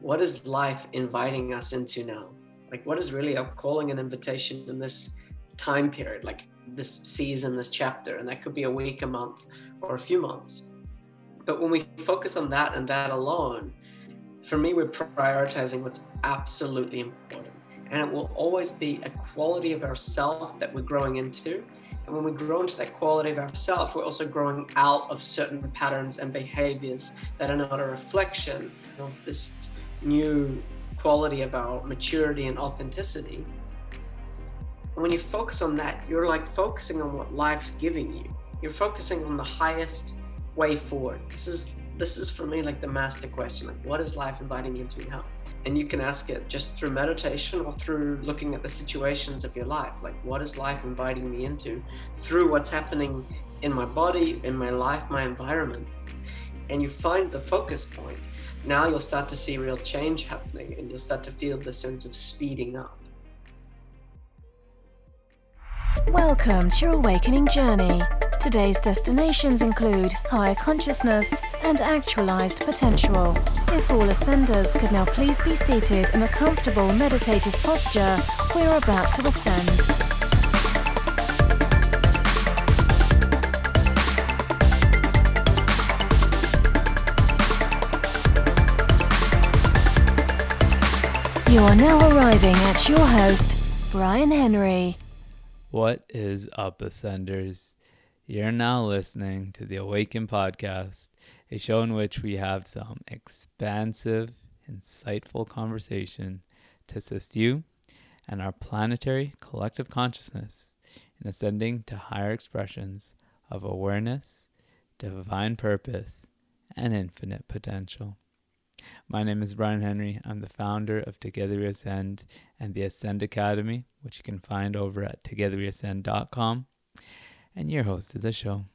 what is life inviting us into now? Like, what is really a calling and invitation in this time period, like this season, this chapter? And that could be a week, a month, or a few months. But when we focus on that and that alone, for me, we're prioritizing what's absolutely important. And it will always be a quality of ourself that we're growing into. And when we grow into that quality of ourself, we're also growing out of certain patterns and behaviors that are not a reflection of this new quality of our maturity and authenticity. And when you focus on that, you're like focusing on what life's giving you. You're focusing on the highest way forward. This is this is for me like the master question like what is life inviting me into now and you can ask it just through meditation or through looking at the situations of your life like what is life inviting me into through what's happening in my body in my life my environment and you find the focus point now you'll start to see real change happening and you'll start to feel the sense of speeding up Welcome to your awakening journey. Today's destinations include higher consciousness and actualized potential. If all ascenders could now please be seated in a comfortable meditative posture, we're about to ascend. You are now arriving at your host, Brian Henry. What is up, Ascenders? You're now listening to the Awaken Podcast, a show in which we have some expansive, insightful conversation to assist you and our planetary collective consciousness in ascending to higher expressions of awareness, divine purpose, and infinite potential. My name is Brian Henry. I'm the founder of Together We Ascend and the Ascend Academy, which you can find over at togetherweascend.com, and your host of the show.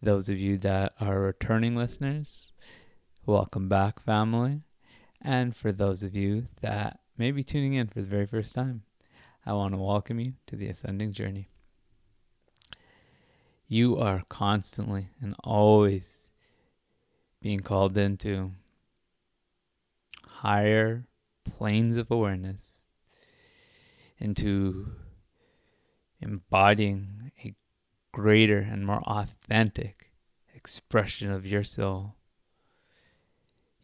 Those of you that are returning listeners, welcome back, family. And for those of you that may be tuning in for the very first time, I want to welcome you to the ascending journey. You are constantly and always being called into higher planes of awareness into embodying a greater and more authentic expression of your soul.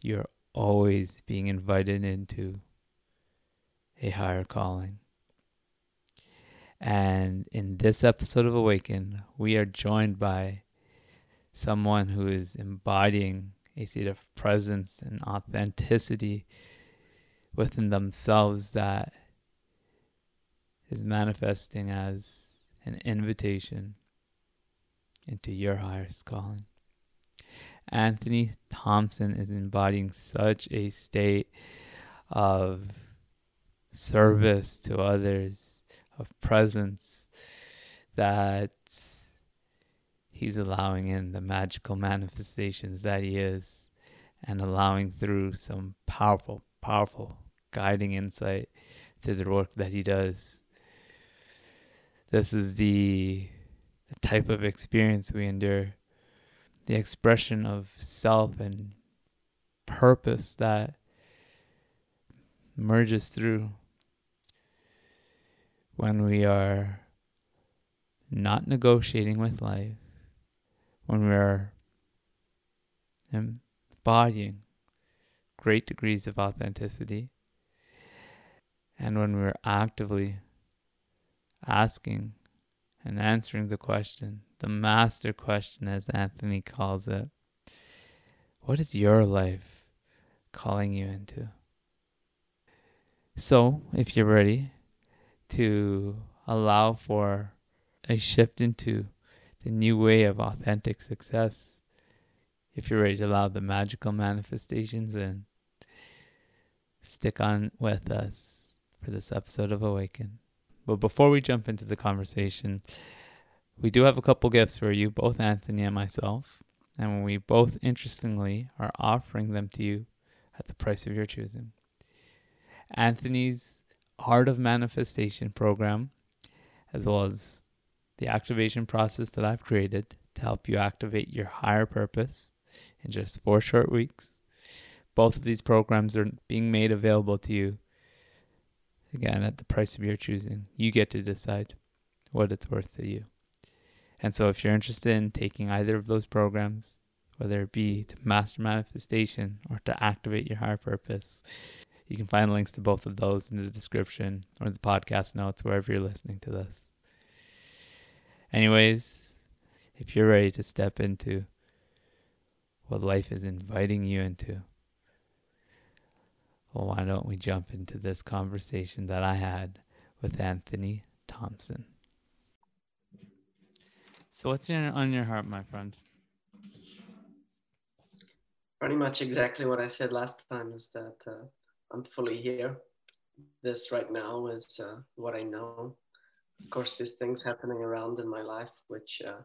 You're always being invited into a higher calling. And in this episode of Awaken, we are joined by someone who is embodying a state of presence and authenticity within themselves that is manifesting as an invitation into your highest calling. Anthony Thompson is embodying such a state of service to others, of presence, that he's allowing in the magical manifestations that he is and allowing through some powerful, powerful guiding insight to the work that he does. This is the, the type of experience we endure, the expression of self and purpose that merges through when we are not negotiating with life when we're um, embodying great degrees of authenticity and when we're actively asking and answering the question, the master question, as Anthony calls it what is your life calling you into? So, if you're ready to allow for a shift into the new way of authentic success. If you're ready to allow the magical manifestations in, stick on with us for this episode of Awaken. But before we jump into the conversation, we do have a couple gifts for you, both Anthony and myself, and we both interestingly are offering them to you at the price of your choosing. Anthony's Art of Manifestation program, as well as the activation process that I've created to help you activate your higher purpose in just four short weeks, Both of these programs are being made available to you again at the price of your choosing. You get to decide what it's worth to you. And so, if you're interested in taking either of those programs, whether it be to master manifestation or to activate your higher purpose, you can find links to both of those in the description or the podcast notes, wherever you're listening to this. Anyways, if you're ready to step into what life is inviting you into, well, why don't we jump into this conversation that I had with Anthony Thompson? So, what's on your heart, my friend? Pretty much exactly what I said last time is that uh, I'm fully here. This right now is uh, what I know. Of course, there's things happening around in my life which uh,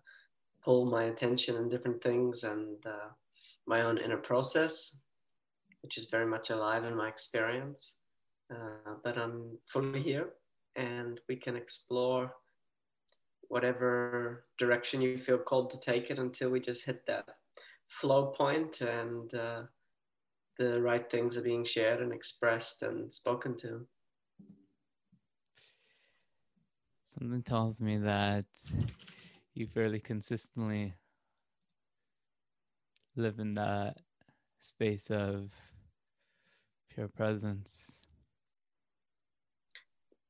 pull my attention in different things and uh, my own inner process, which is very much alive in my experience. Uh, but I'm fully here and we can explore whatever direction you feel called to take it until we just hit that flow point and uh, the right things are being shared and expressed and spoken to. Something tells me that you fairly consistently live in that space of pure presence.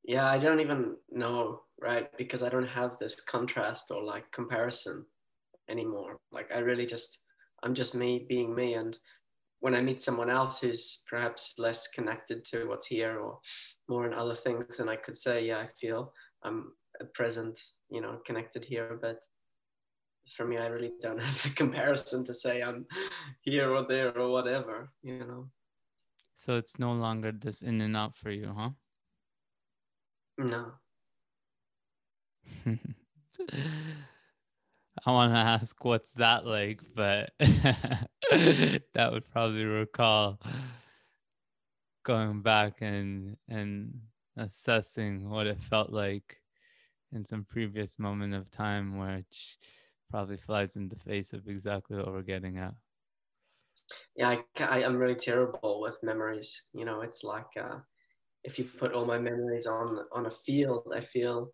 Yeah, I don't even know, right? Because I don't have this contrast or like comparison anymore. Like I really just I'm just me being me and when I meet someone else who's perhaps less connected to what's here or more in other things, then I could say, yeah, I feel I'm present, you know, connected here. But for me, I really don't have a comparison to say I'm here or there or whatever, you know. So it's no longer this in and out for you, huh? No. I want to ask what's that like, but that would probably recall going back and and assessing what it felt like in some previous moment of time, which probably flies in the face of exactly what we're getting at. Yeah, I, am really terrible with memories. You know, it's like uh, if you put all my memories on on a field, I feel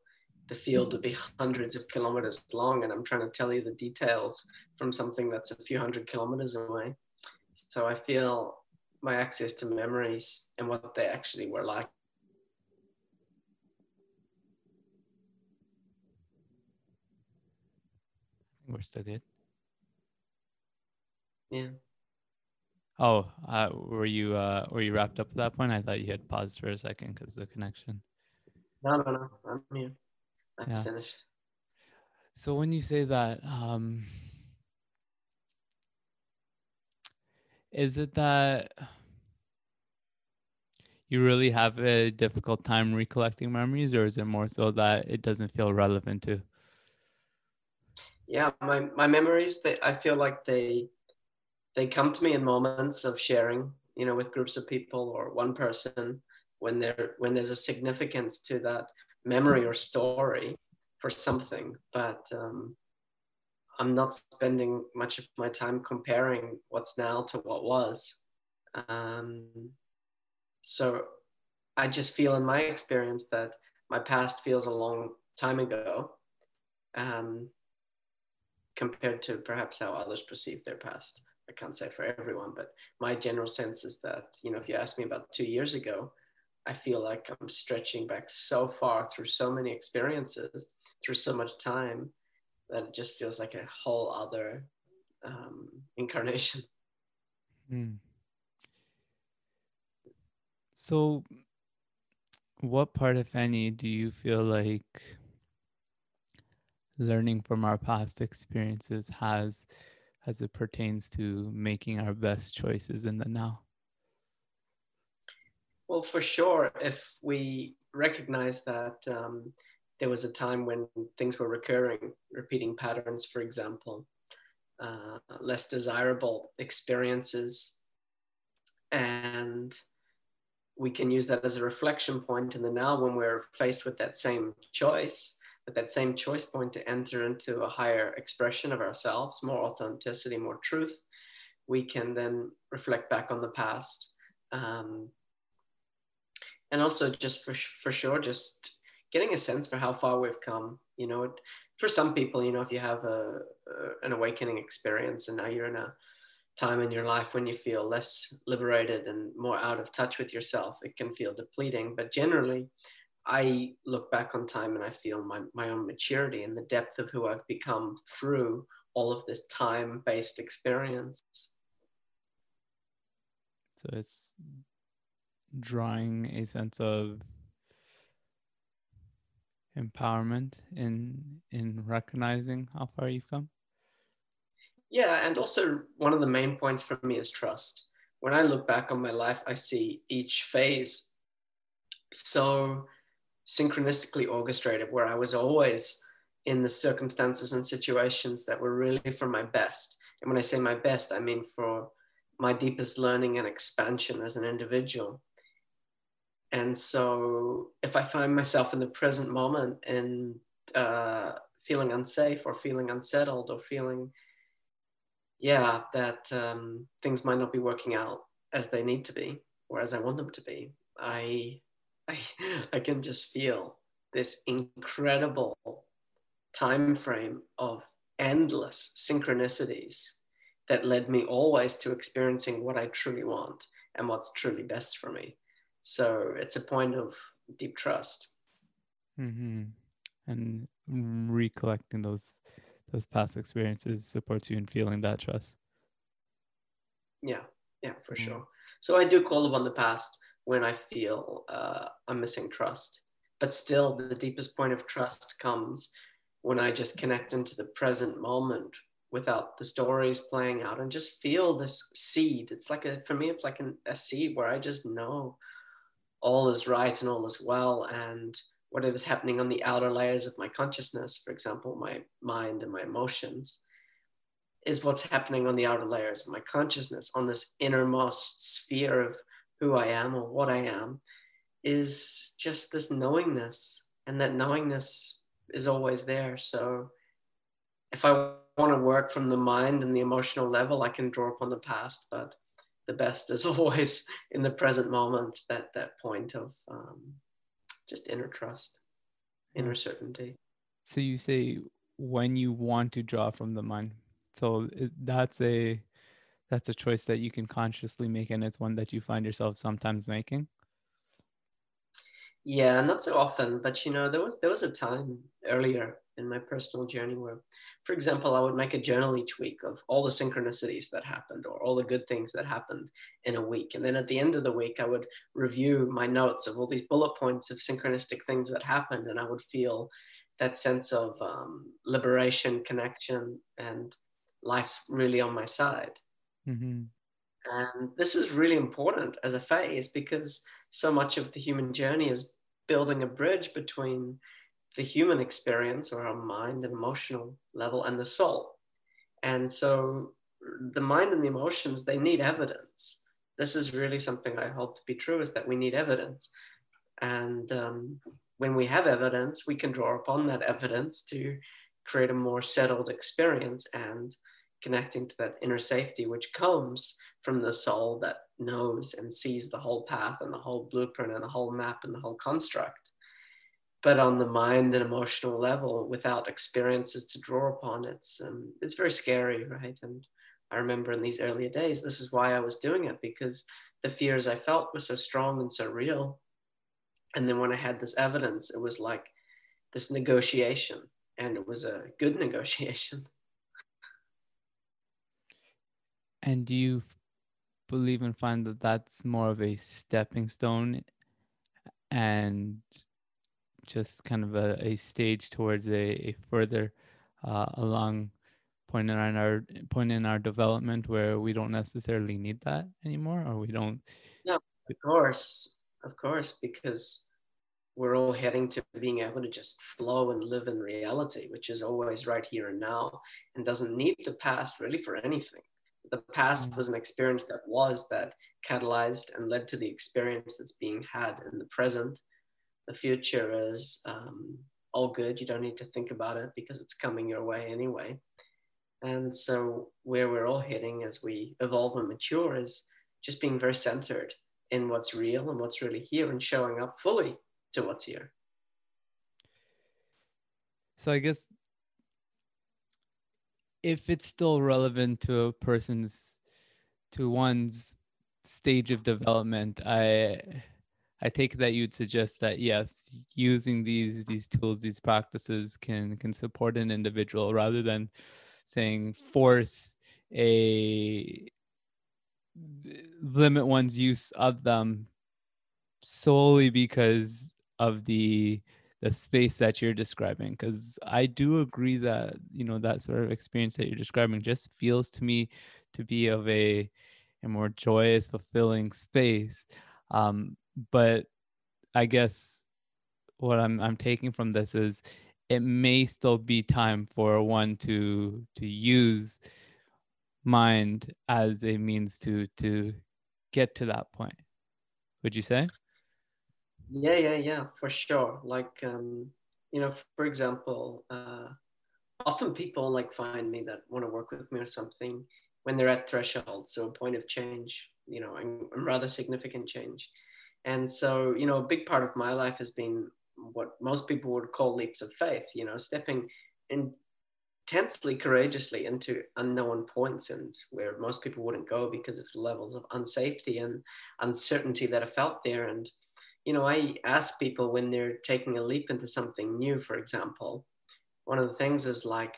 the field would be hundreds of kilometers long and i'm trying to tell you the details from something that's a few hundred kilometers away so i feel my access to memories and what they actually were like we're still good yeah oh uh, were you uh were you wrapped up at that point i thought you had paused for a second because the connection no no no i'm here i yeah. finished. So when you say that, um, is it that you really have a difficult time recollecting memories, or is it more so that it doesn't feel relevant to? Yeah, my my memories. They I feel like they they come to me in moments of sharing, you know, with groups of people or one person when there when there's a significance to that memory or story for something, but um, I'm not spending much of my time comparing what's now to what was. Um, so I just feel in my experience that my past feels a long time ago um, compared to perhaps how others perceive their past. I can't say for everyone, but my general sense is that, you know, if you ask me about two years ago, I feel like I'm stretching back so far through so many experiences, through so much time, that it just feels like a whole other um, incarnation. Hmm. So, what part, if any, do you feel like learning from our past experiences has as it pertains to making our best choices in the now? Well, for sure, if we recognize that um, there was a time when things were recurring, repeating patterns, for example, uh, less desirable experiences, and we can use that as a reflection point in the now when we're faced with that same choice, that same choice point to enter into a higher expression of ourselves, more authenticity, more truth, we can then reflect back on the past. Um, and also just for, for sure, just getting a sense for how far we've come, you know, for some people, you know, if you have a, a an awakening experience and now you're in a time in your life when you feel less liberated and more out of touch with yourself, it can feel depleting. But generally, I look back on time and I feel my, my own maturity and the depth of who I've become through all of this time based experience. So it's drawing a sense of empowerment in in recognizing how far you've come yeah and also one of the main points for me is trust when i look back on my life i see each phase so synchronistically orchestrated where i was always in the circumstances and situations that were really for my best. And when i say my best i mean for my deepest learning and expansion as an individual. And so if I find myself in the present moment and uh, feeling unsafe or feeling unsettled or feeling, yeah, that um, things might not be working out as they need to be or as I want them to be, I, I, I can just feel this incredible time frame of endless synchronicities that led me always to experiencing what I truly want and what's truly best for me. So it's a point of deep trust. Mm-hmm. And recollecting those those past experiences supports you in feeling that trust. Yeah, yeah, for mm-hmm. sure. So I do call upon the past when I feel uh, I'm missing trust. But still, the deepest point of trust comes when I just connect into the present moment without the stories playing out and just feel this seed. It's like a, for me, it's like an, a seed where I just know all is right and all is well and whatever's happening on the outer layers of my consciousness for example my mind and my emotions is what's happening on the outer layers of my consciousness on this innermost sphere of who i am or what i am is just this knowingness and that knowingness is always there. So if i want to work from the mind and the emotional level i can draw upon the past but the best is always in the present moment that that point of um, just inner trust inner certainty. So you say when you want to draw from the mind. So that's a that's a choice that you can consciously make and it's one that you find yourself sometimes making yeah not so often but you know there was there was a time earlier in my personal journey where for example, I would make a journal each week of all the synchronicities that happened or all the good things that happened in a week. And then at the end of the week, I would review my notes of all these bullet points of synchronistic things that happened. And I would feel that sense of um, liberation, connection, and life's really on my side. Mm-hmm. And this is really important as a phase because so much of the human journey is building a bridge between the human experience or our mind and emotional level and the soul. And so the mind and the emotions, they need evidence. This is really something I hold to be true is that we need evidence. And um, when we have evidence, we can draw upon that evidence to create a more settled experience and connecting to that inner safety, which comes from the soul that knows and sees the whole path and the whole blueprint and the whole map and the whole construct. But on the mind and emotional level without experiences to draw upon it's um, it's very scary right? And i remember in these earlier days this is why i was doing it because the fears i felt were so strong and so real. And then when i had this evidence it was like this negotiation and it was a good negotiation and do you believe and find that that's more of a stepping stone and just kind of a, a stage towards a, a further uh, along point in our point in our development where we don't necessarily need that anymore or we don't yeah of course of course because we're all heading to being able to just flow and live in reality which is always right here and now and doesn't need the past really for anything the past mm. was an experience that was that catalyzed and led to the experience that's being had in the present the future is um, all good. You don't need to think about it because it's coming your way anyway. And so, where we're all heading as we evolve and mature is just being very centered in what's real and what's really here and showing up fully to what's here. So, I guess if it's still relevant to a person's, to one's stage of development, I. I take that you'd suggest that yes, using these these tools, these practices can can support an individual rather than saying force a limit one's use of them solely because of the the space that you're describing because i do agree that you know that sort of experience that you're describing just feels to me to be of a a more joyous fulfilling space. Um but i guess what i'm i'm taking from this is it may still be time for one to to use mind as a means to to get to that point. Would you say yeah yeah yeah for sure like um you know for example uh often people like find me that want to work with me or something when they're at threshold so a point of change you know and, and rather significant change and so you know a big part of my life has been what most people would call leaps of faith, you know, stepping intensely courageously into unknown points and where most people wouldn't go because of the levels of unsafety and uncertainty that are felt there. And, you know, I ask people when they're taking a leap into something new, for example, one of the things is like,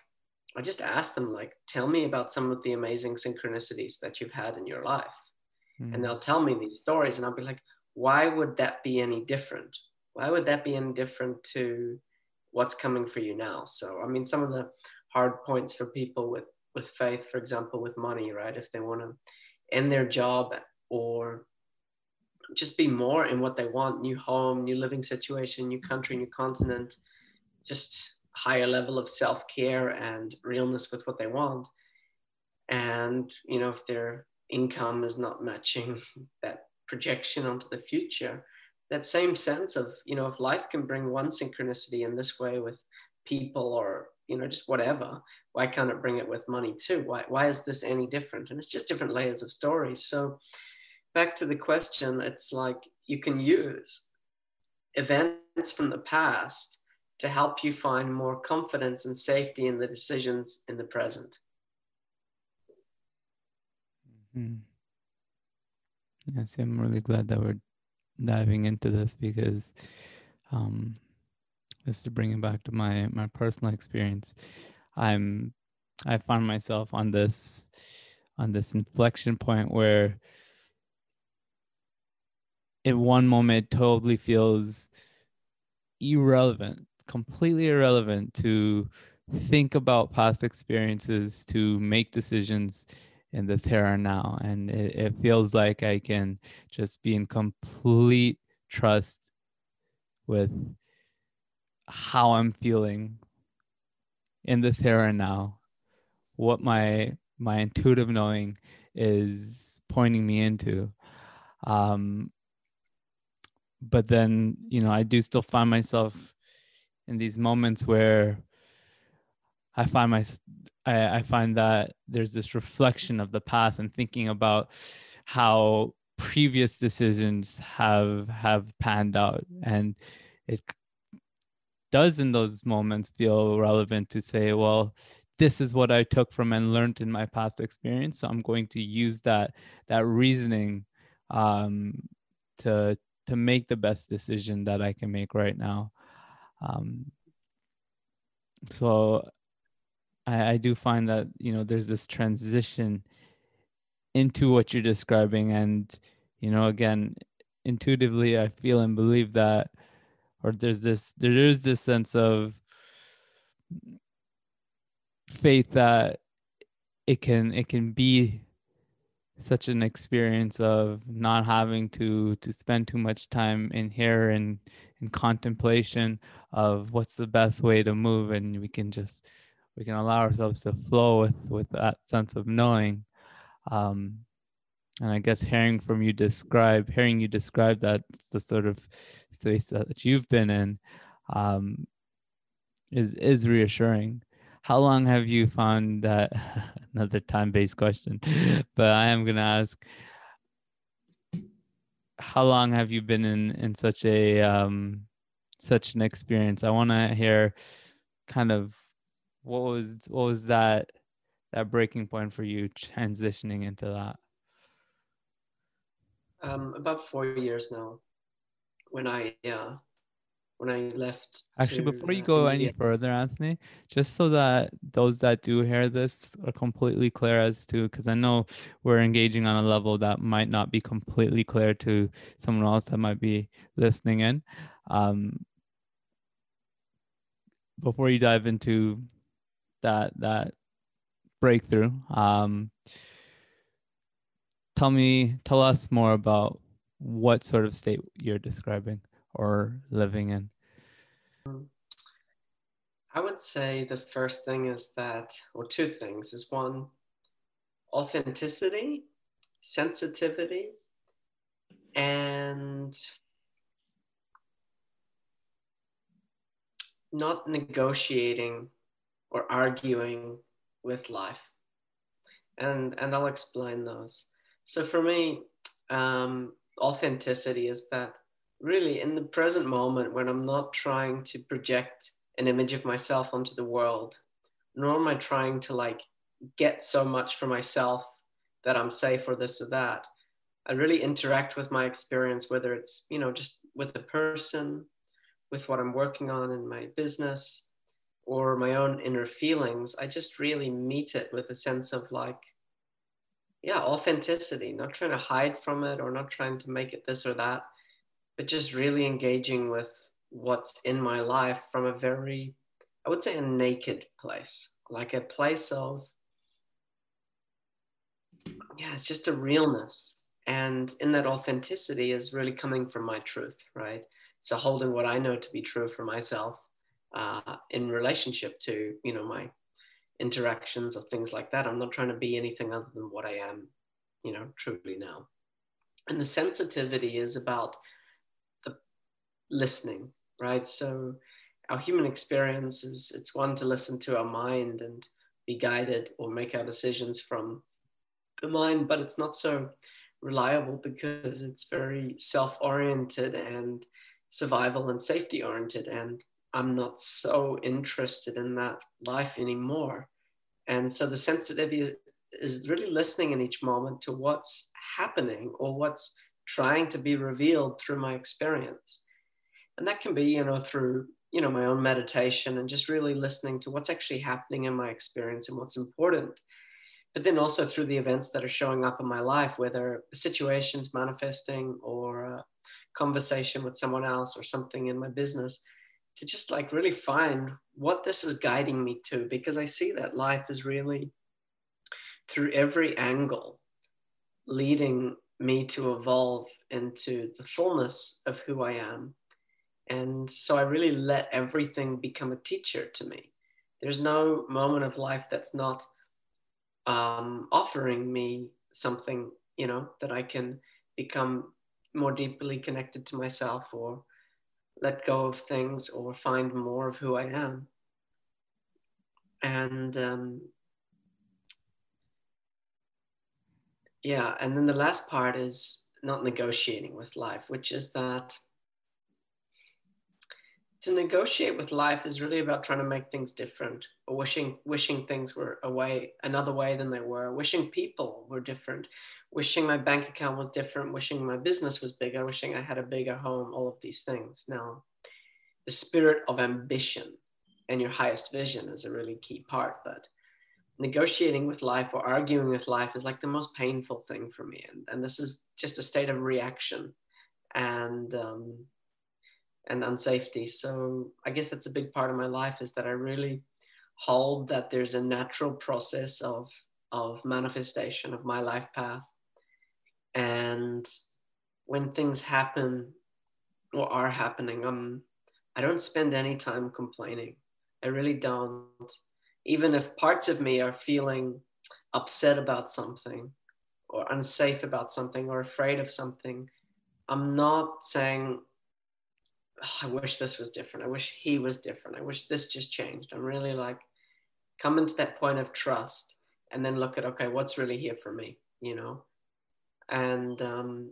I just ask them, like, tell me about some of the amazing synchronicities that you've had in your life. Mm. And they'll tell me these stories, and I'll be like, why would that be any different? why would that be any different to what's coming for you now? So, I mean, some of the hard points for people with with faith, for example, with money, right? If they want to end their job or just be more in what they want, new home, new living situation, new country, new continent, just higher level of self-care and realness with what they want. And, you know, if their income is not matching that projection onto the future, that same sense of you know if life can bring one synchronicity in this way with people or you know just whatever why can't it bring it with money too? Why, why is this any different? And it's just different layers of stories. So back to the question it's like you can use events from the past to help you find more confidence and safety in the decisions in the present mm-hmm. yes i'm really glad that we're diving into this because um, just to bring it back to my my personal experience, I'm I found myself on this on this inflection point where in one moment totally feels irrelevant, completely irrelevant to think about past experiences, to make decisions in this here and now. And it, it feels like I can just be in complete trust with how I'm feeling in this here and now, what my my intuitive knowing is pointing me into. Um, but then, you know, I do still find myself in these moments where I find my I, I find that there's this reflection of the past and thinking about how previous decisions have have panned out. And it does in those moments feel relevant to say well this is what i took from and learned in my past experience. So i'm going to use that that reasoning um, to to make the best decision that i can make right now. Um, so I, I do find that you know there's this transition into what you're describing. And you know again intuitively i feel and believe that or there's this there is this sense of faith that it can it can be such an experience of not having to to spend too much time in here and in contemplation of what's the best way to move and we can just we can allow ourselves to flow with with that sense of knowing. Um, and i guess hearing from you describe hearing you describe that the sort of space that you've been in um, is is reassuring how long have you found that another time-based question? But i am going to ask how long have you been in in such a um such an experience? I want to hear kind of what was what was that that breaking point for you transitioning into that? Um about four years now when i yeah when I left. Actually, to, before you uh, go any further, Anthony, just so that those that do hear this are completely clear as to, because I know we're engaging on a level that might not be completely clear to someone else that might be listening in. Um, before you dive into that that breakthrough, um, tell me, tell us more about what sort of state you're describing or living in? I would say the first thing is that, or two things, is one, authenticity, sensitivity, and not negotiating or arguing with life. And, and I'll explain those. So for me, um, authenticity is that really in the present moment when I'm not trying to project an image of myself onto the world, nor am I trying to like get so much for myself that I'm safe or this or that. I really interact with my experience, whether it's, you know, just with a person, with what I'm working on in my business, or my own inner feelings. I just really meet it with a sense of like, yeah, authenticity, not trying to hide from it or not trying to make it this or that, but just really engaging with what's in my life from a very, I would say, a naked place, like a place of, yeah, it's just a realness. And in that authenticity is really coming from my truth, right? So holding what I know to be true for myself uh, in relationship to, you know, my interactions or things like that. I'm not trying to be anything other than what I am, you know, truly now. And the sensitivity is about the listening, right? So our human experience is it's one to listen to our mind and be guided or make our decisions from the mind, but it's not so reliable because it's very self-oriented and survival and safety oriented and i'm not so interested in that life anymore and so the sensitivity is really listening in each moment to what's happening or what's trying to be revealed through my experience and that can be you know through you know my own meditation and just really listening to what's actually happening in my experience and what's important. But then also through the events that are showing up in my life whether situations manifesting or a conversation with someone else or something in my business to just like really find what this is guiding me to because i see that life is really through every angle leading me to evolve into the fullness of who i am and so I really let everything become a teacher to me. There's no moment of life that's not um, offering me something, you know, that I can become more deeply connected to myself or let go of things or find more of who I am. And um, yeah, and then the last part is not negotiating with life, which is that to negotiate with life is really about trying to make things different or wishing wishing things were a way another way than they were wishing people were different wishing my bank account was different wishing my business was bigger wishing i had a bigger home all of these things. Now the spirit of ambition and your highest vision is a really key part but negotiating with life or arguing with life is like the most painful thing for me. And, and this is just a state of reaction. And um, and unsafety. So I guess that's a big part of my life is that I really hold that there's a natural process of of manifestation of my life path. And when things happen or are happening, I'm I don't spend any time complaining. I really don't. Even if parts of me are feeling upset about something or unsafe about something or afraid of something, I'm not saying, oh, I wish this was different. I wish he was different. I wish this just changed. I'm really like come into that point of trust and then look at okay what's really here for me you know and um,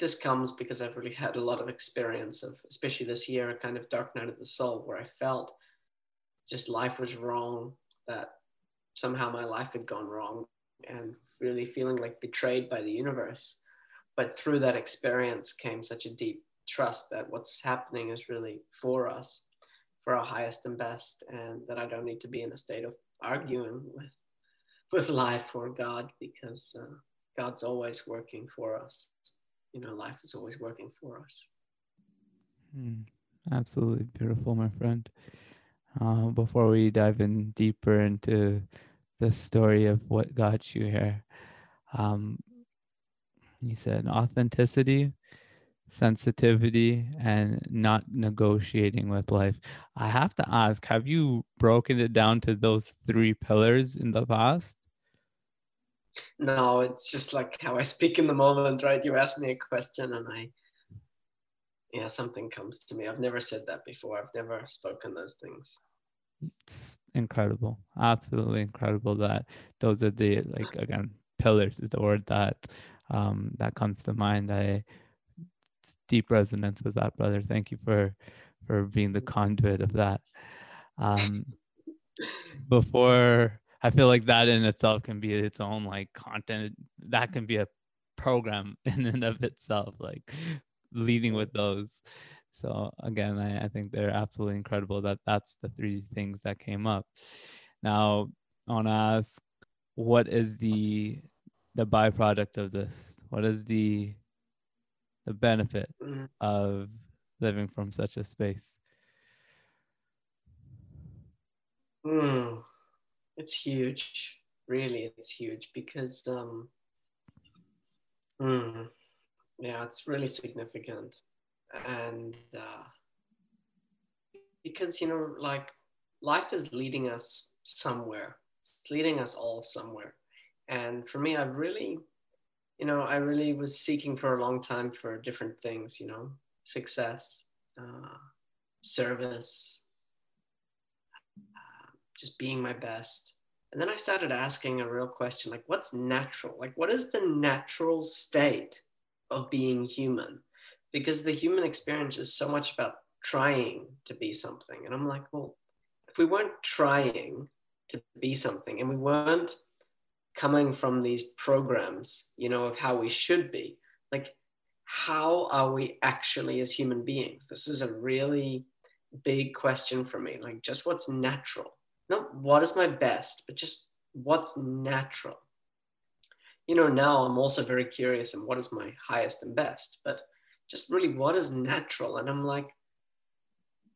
this comes because i've really had a lot of experience of especially this year a kind of dark night of the soul where i felt just life was wrong that somehow my life had gone wrong and really feeling like betrayed by the universe but through that experience came such a deep trust that what's happening is really for us for our highest and best and that i don't need to be in a state of arguing with with life or god because uh, god's always working for us. You know life is always working for us. Mm, absolutely beautiful my friend. Uh, before we dive in deeper into the story of what got you here um, you said authenticity sensitivity and not negotiating with life. I have to ask, have you broken it down to those three pillars in the past? No, it's just like how I speak in the moment, right? You ask me a question and I, yeah, something comes to me. I've never said that before. I've never spoken those things. It's incredible. Absolutely incredible that those are the, like, again, pillars is the word that um, that comes to mind. I deep resonance with that, brother. Thank you for for being the conduit of that. Um, before I feel like that in itself can be its own like content. That can be a program in and of itself, like leading with those. So again, I, I think they're absolutely incredible that that's the three things that came up. Now, I want to ask, what is the the byproduct of this? What is the the benefit mm-hmm. of living from such a space? Mm, it's huge. Really, it's huge because, um, mm, yeah, it's really significant. And uh, because, you know, like life is leading us somewhere, it's leading us all somewhere. And for me, I've really you know, I really was seeking for a long time for different things, you know, success, uh, service, uh, just being my best. And then I started asking a real question like, what's natural? Like, what is the natural state of being human? Because the human experience is so much about trying to be something. And I'm like, well, if we weren't trying to be something and we weren't coming from these programs, you know, of how we should be. Like, how are we actually as human beings? This is a really big question for me. Like, just what's natural? Not what is my best, but just what's natural. You know, now I'm also very curious and what is my highest and best, but just really what is natural? And I'm like,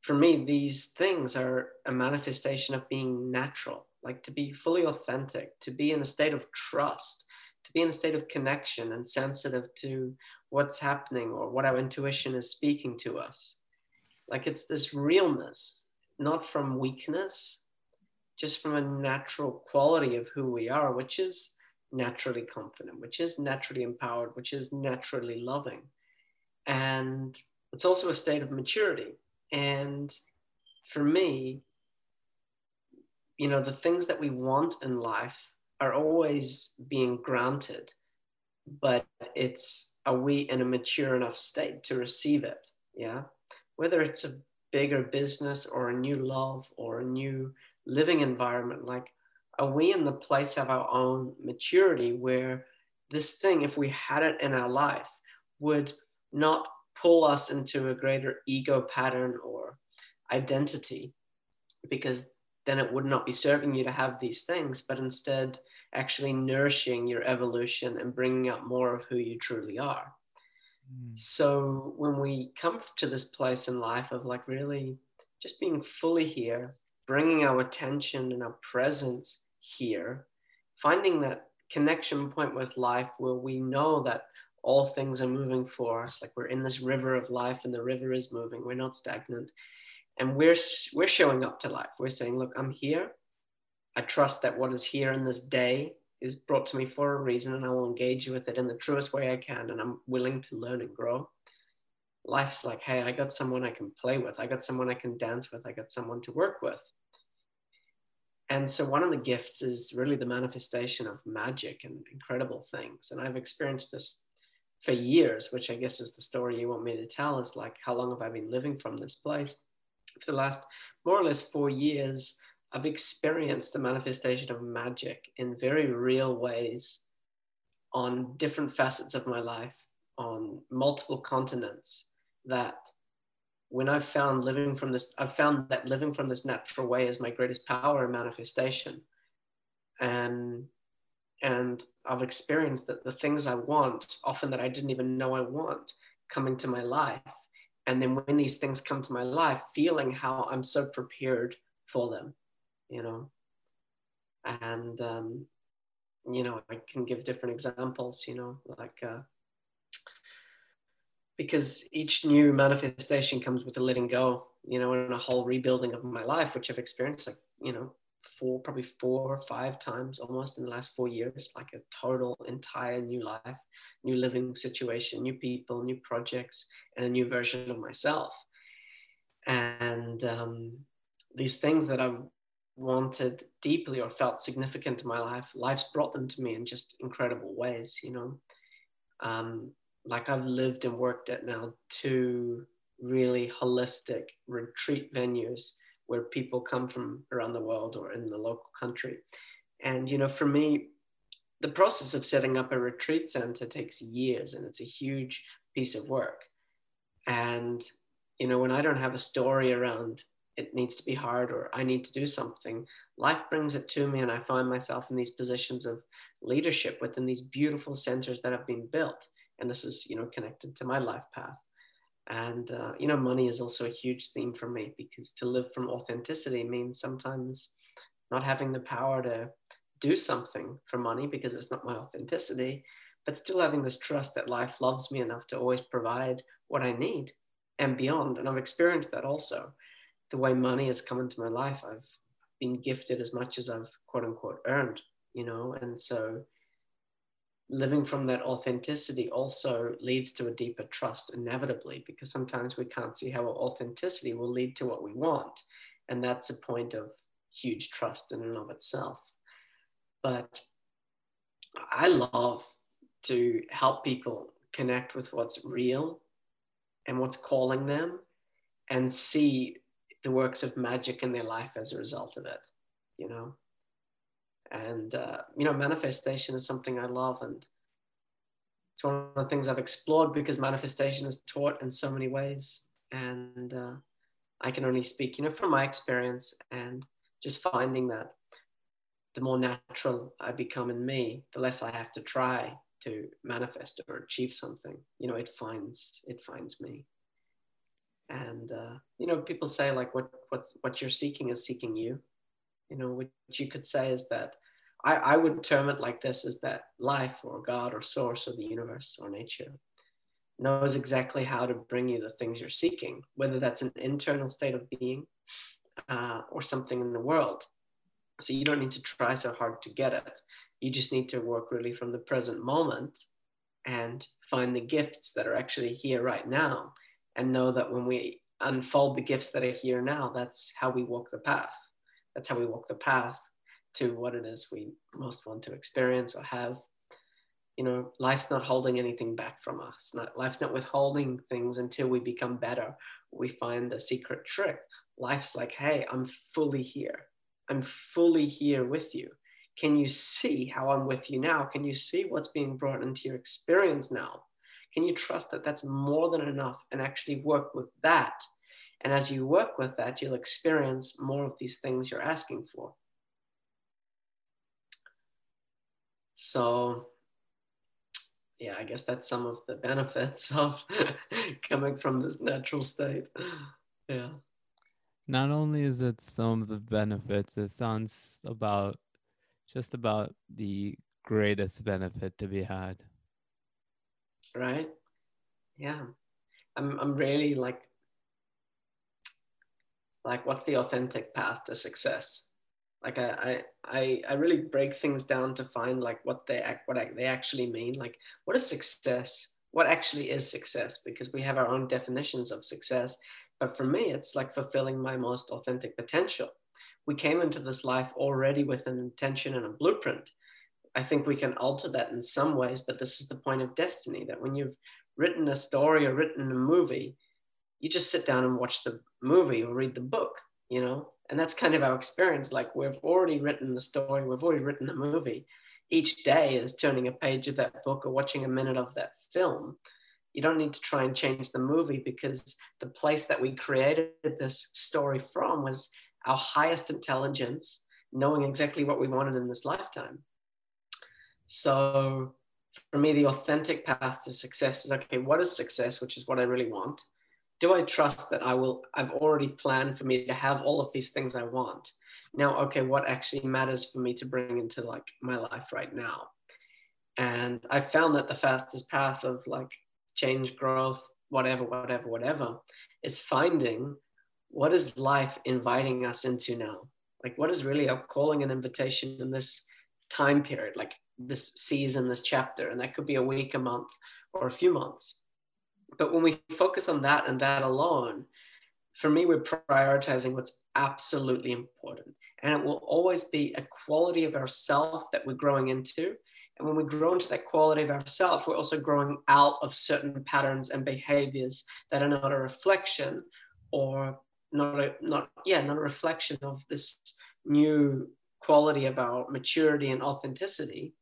for me, these things are a manifestation of being natural like to be fully authentic, to be in a state of trust, to be in a state of connection and sensitive to what's happening or what our intuition is speaking to us. Like it's this realness, not from weakness, just from a natural quality of who we are, which is naturally confident, which is naturally empowered, which is naturally loving. And it's also a state of maturity. And for me, you know the things that we want in life are always being granted but it's are we in a mature enough state to receive it? Yeah. Whether it's a bigger business or a new love or a new living environment like are we in the place of our own maturity where this thing if we had it in our life would not pull us into a greater ego pattern or identity? Because then it would not be serving you to have these things, but instead actually nourishing your evolution and bringing up more of who you truly are. Mm. So when we come to this place in life of like really just being fully here, bringing our attention and our presence here, finding that connection point with life where we know that all things are moving for us, like we're in this river of life and the river is moving, we're not stagnant and we're we're showing up to life. We're saying look i'm here. I trust that what is here in this day is brought to me for a reason and i will engage with it in the truest way i can and i'm willing to learn and grow. Life's like hey i got someone i can play with. I got someone i can dance with. I got someone to work with. And so one of the gifts is really the manifestation of magic and incredible things. And i've experienced this for years which i guess is the story you want me to tell is like how long have i been living from this place for the last more or less four years i've experienced the manifestation of magic in very real ways on different facets of my life on multiple continents that when I've found living from this, I've found that living from this natural way is my greatest power and manifestation. And and I've experienced that the things I want, often that I didn't even know I want, come into my life. And then when these things come to my life, feeling how I'm so prepared for them, you know. And um, you know, I can give different examples, you know, like uh, because each new manifestation comes with a letting go, you know, and a whole rebuilding of my life, which I've experienced like, you know, four, probably four or five times almost in the last four years, like a total entire new life, new living situation, new people, new projects, and a new version of myself. And um, these things that I've wanted deeply or felt significant in my life, life's brought them to me in just incredible ways, you know. Um, like I've lived and worked at now two really holistic retreat venues where people come from around the world or in the local country. And, you know, for me, the process of setting up a retreat center takes years and it's a huge piece of work. And, you know, when I don't have a story around it needs to be hard or I need to do something, life brings it to me and I find myself in these positions of leadership within these beautiful centers that have been built and this is you know connected to my life path and uh, you know money is also a huge theme for me because to live from authenticity means sometimes not having the power to do something for money because it's not my authenticity but still having this trust that life loves me enough to always provide what i need and beyond. And i've experienced that also. The way money has come into my life i've been gifted as much as i've quote unquote earned you know? And so living from that authenticity also leads to a deeper trust inevitably because sometimes we can't see how authenticity will lead to what we want. And that's a point of huge trust in and of itself. But i love to help people connect with what's real and what's calling them and see the works of magic in their life as a result of it you know and uh, you know manifestation is something i love and it's one of the things i've explored because manifestation is taught in so many ways. And uh, i can only speak you know from my experience and just finding that the more natural i become in me the less i have to try to manifest or achieve something. You know it finds it finds me. And uh, you know people say like what what's what you're seeking is seeking you you know, which you could say is that I, I would term it like this is that life or God or source or the universe or nature knows exactly how to bring you the things you're seeking, whether that's an internal state of being uh, or something in the world. So you don't need to try so hard to get it. You just need to work really from the present moment and find the gifts that are actually here right now and know that when we unfold the gifts that are here now, that's how we walk the path that's how we walk the path to what it is we most want to experience or have. You know life's not holding anything back from us. Not, life's not withholding things until we become better. We find a secret trick. Life's like hey i'm fully here. I'm fully here with you. Can you see how i'm with you now? Can you see what's being brought into your experience now? Can you trust that that's more than enough and actually work with that and as you work with that, you'll experience more of these things you're asking for. So, yeah, I guess that's some of the benefits of coming from this natural state. Yeah. Not only is it some of the benefits, it sounds about just about the greatest benefit to be had. Right? Yeah. I'm I'm really like like what's the authentic path to success? Like I, I i really break things down to find like what they act what they actually mean. Like what is success? What actually is success? Because we have our own definitions of success. But for me it's like fulfilling my most authentic potential. We came into this life already with an intention and a blueprint. I think we can alter that in some ways, but this is the point of destiny that when you've written a story or written a movie, you just sit down and watch the movie or read the book, you know? And that's kind of our experience. Like we've already written the story, we've already written the movie. Each day is turning a page of that book or watching a minute of that film. You don't need to try and change the movie because the place that we created this story from was our highest intelligence, knowing exactly what we wanted in this lifetime. So for me, the authentic path to success is okay, what is success, which is what I really want? Do I trust that I will, I've already planned for me to have all of these things I want? Now, okay, what actually matters for me to bring into like my life right now? And I found that the fastest path of like change, growth, whatever, whatever, whatever, is finding what is life inviting us into now? Like, what is really a calling and invitation in this time period? Like, this season, this chapter, and that could be a week, a month, or a few months. But when we focus on that and that alone, for me, we're prioritizing what's absolutely important. And it will always be a quality of ourself that we're growing into. And when we grow into that quality of ourself, we're also growing out of certain patterns and behaviors that are not a reflection or not a not yeah, not a reflection of this new quality of our maturity and authenticity.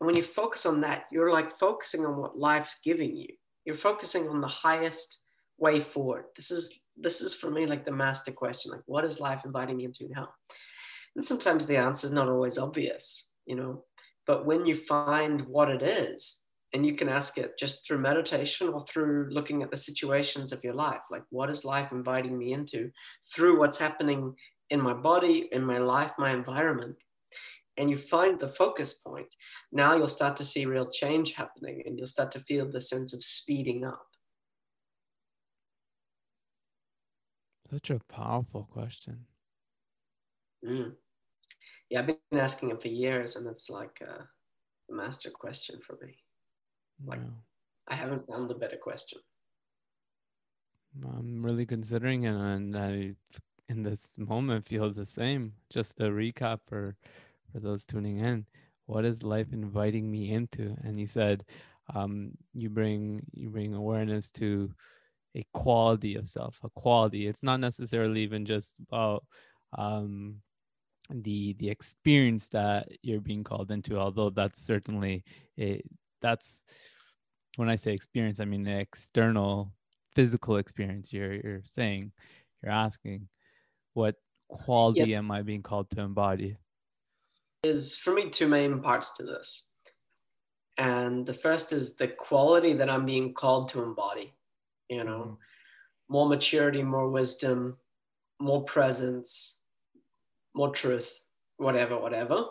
And when you focus on that, you're like focusing on what life's giving you. You're focusing on the highest way forward. This is this is for me like the master question. Like, what is life inviting me into now? And sometimes the answer is not always obvious, you know. But when you find what it is, and you can ask it just through meditation or through looking at the situations of your life, like what is life inviting me into through what's happening in my body, in my life, my environment, and you find the focus point, now you'll start to see real change happening and you'll start to feel the sense of speeding up. Such a powerful question. Mm. Yeah, I've been asking it for years, and it's like a, a master question for me. Like, I haven't found a better question. I'm really considering it, and I, in this moment, feel the same. Just a recap for for those tuning in, what is life inviting me into? And you said um, you bring you bring awareness to a quality of self, a quality. It's not necessarily even just about um, the the experience that you're being called into, although that's certainly a, that's when I say experience, I mean the external physical experience. You're you're saying, you're asking, what quality yep. am I being called to embody? Is for me two main parts to this. And the first is the quality that I'm being called to embody, you know, mm-hmm. more maturity, more wisdom, more presence, more truth, whatever, whatever.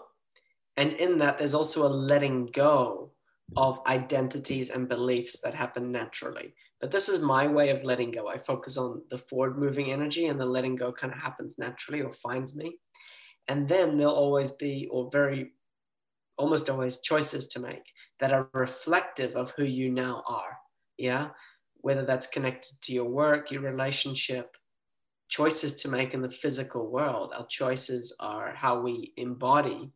And in that, there's also a letting go of identities and beliefs that happen naturally. But this is my way of letting go. I focus on the forward moving energy, and the letting go kind of happens naturally or finds me and then there'll always be or very almost always choices to make that are reflective of who you now are. Yeah? Whether that's connected to your work your relationship choices to make in the physical world. Our choices are how we embody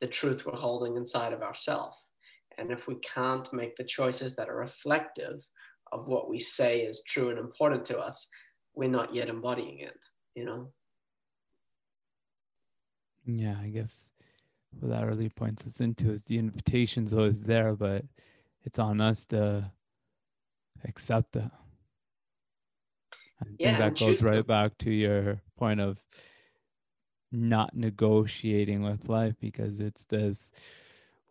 the truth we're holding inside of ourselves and if we can't make the choices that are reflective of what we say is true and important to us we're not yet embodying it you know yeah, I guess what that really points us into is the invitation's always there, but it's on us to accept it. I yeah, think that goes right back to your point of not negotiating with life because it's this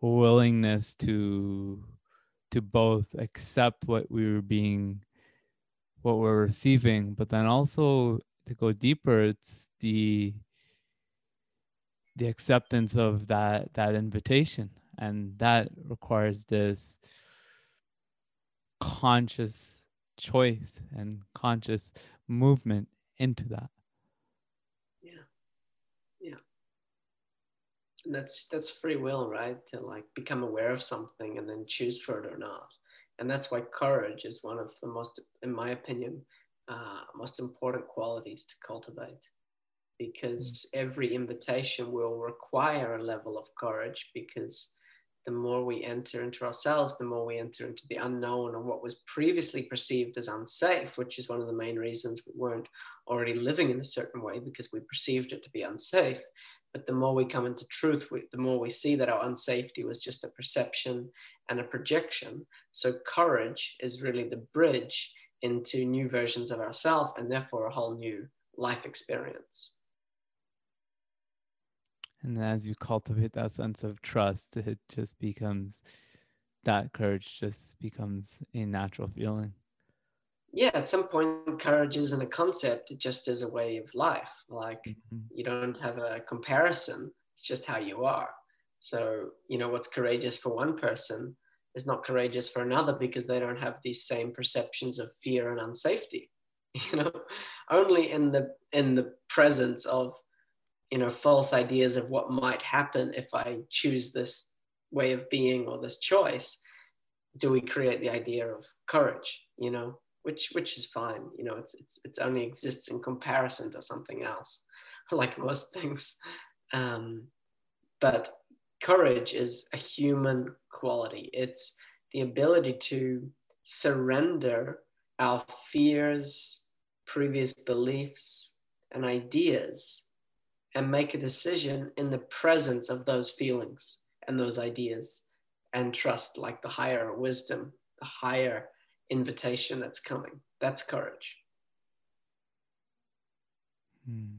willingness to to both accept what we were being what we're receiving but then also to go deeper it's the the acceptance of that that invitation. And that requires this conscious choice and conscious movement into that. Yeah. Yeah. And that's that's free will right? To like become aware of something and then choose for it or not. And that's why courage is one of the most in my opinion uh, most important qualities to cultivate because mm. every invitation will require a level of courage because the more we enter into ourselves, the more we enter into the unknown or what was previously perceived as unsafe, which is one of the main reasons we weren't already living in a certain way because we perceived it to be unsafe. But the more we come into truth, we, the more we see that our unsafety was just a perception and a projection. So courage is really the bridge into new versions of ourselves and therefore a whole new life experience. And as you cultivate that sense of trust, it just becomes that courage just becomes a natural feeling. Yeah, at some point, courage isn't a concept, it just is a way of life. Like mm-hmm. you don't have a comparison, it's just how you are. So, you know, what's courageous for one person is not courageous for another because they don't have these same perceptions of fear and unsafety. You know, only in the in the presence of you know false ideas of what might happen if i choose this way of being or this choice do we create the idea of courage you know which which is fine. You know it's it's it only exists in comparison to something else like most things. Um, but courage is a human quality. It's the ability to surrender our fears previous beliefs and ideas and make a decision in the presence of those feelings and those ideas and trust like the higher wisdom, the higher invitation that's coming. That's courage. Hmm.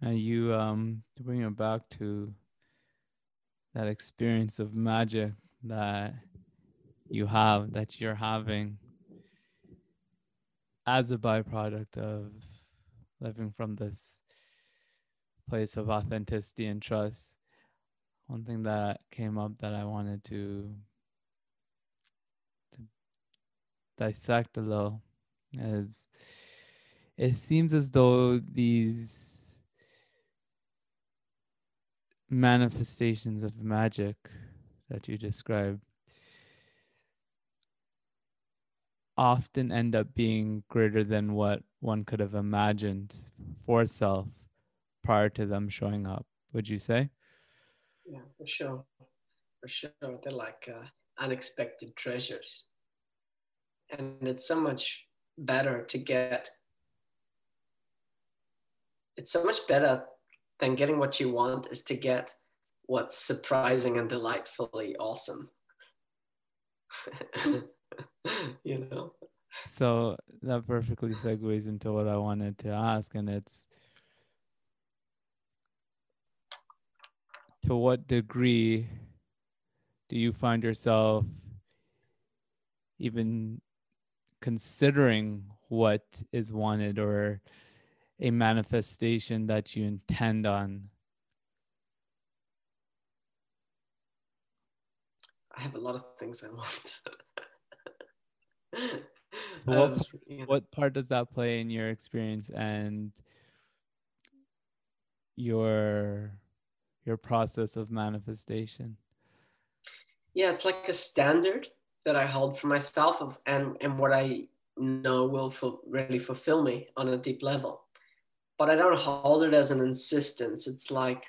Now you um to bring it back to that experience of magic that you have that you're having as a byproduct of living from this place of authenticity and trust. One thing that came up that I wanted to, to dissect a little is it seems as though these manifestations of magic that you describe often end up being greater than what one could have imagined for self prior to them showing up would you say? Yeah for sure. For sure. They're like uh, unexpected treasures. And it's so much better to get it's so much better than getting what you want is to get what's surprising and delightfully awesome you know so that perfectly segues into what i wanted to ask and it's to what degree do you find yourself even considering what is wanted or a manifestation that you intend on I have a lot of things I want. so what, what part does that play in your experience and your your process of manifestation? Yeah, it's like a standard that I hold for myself of and and what I know will ful- really fulfill me on a deep level. But I don't hold it as an insistence. It's like,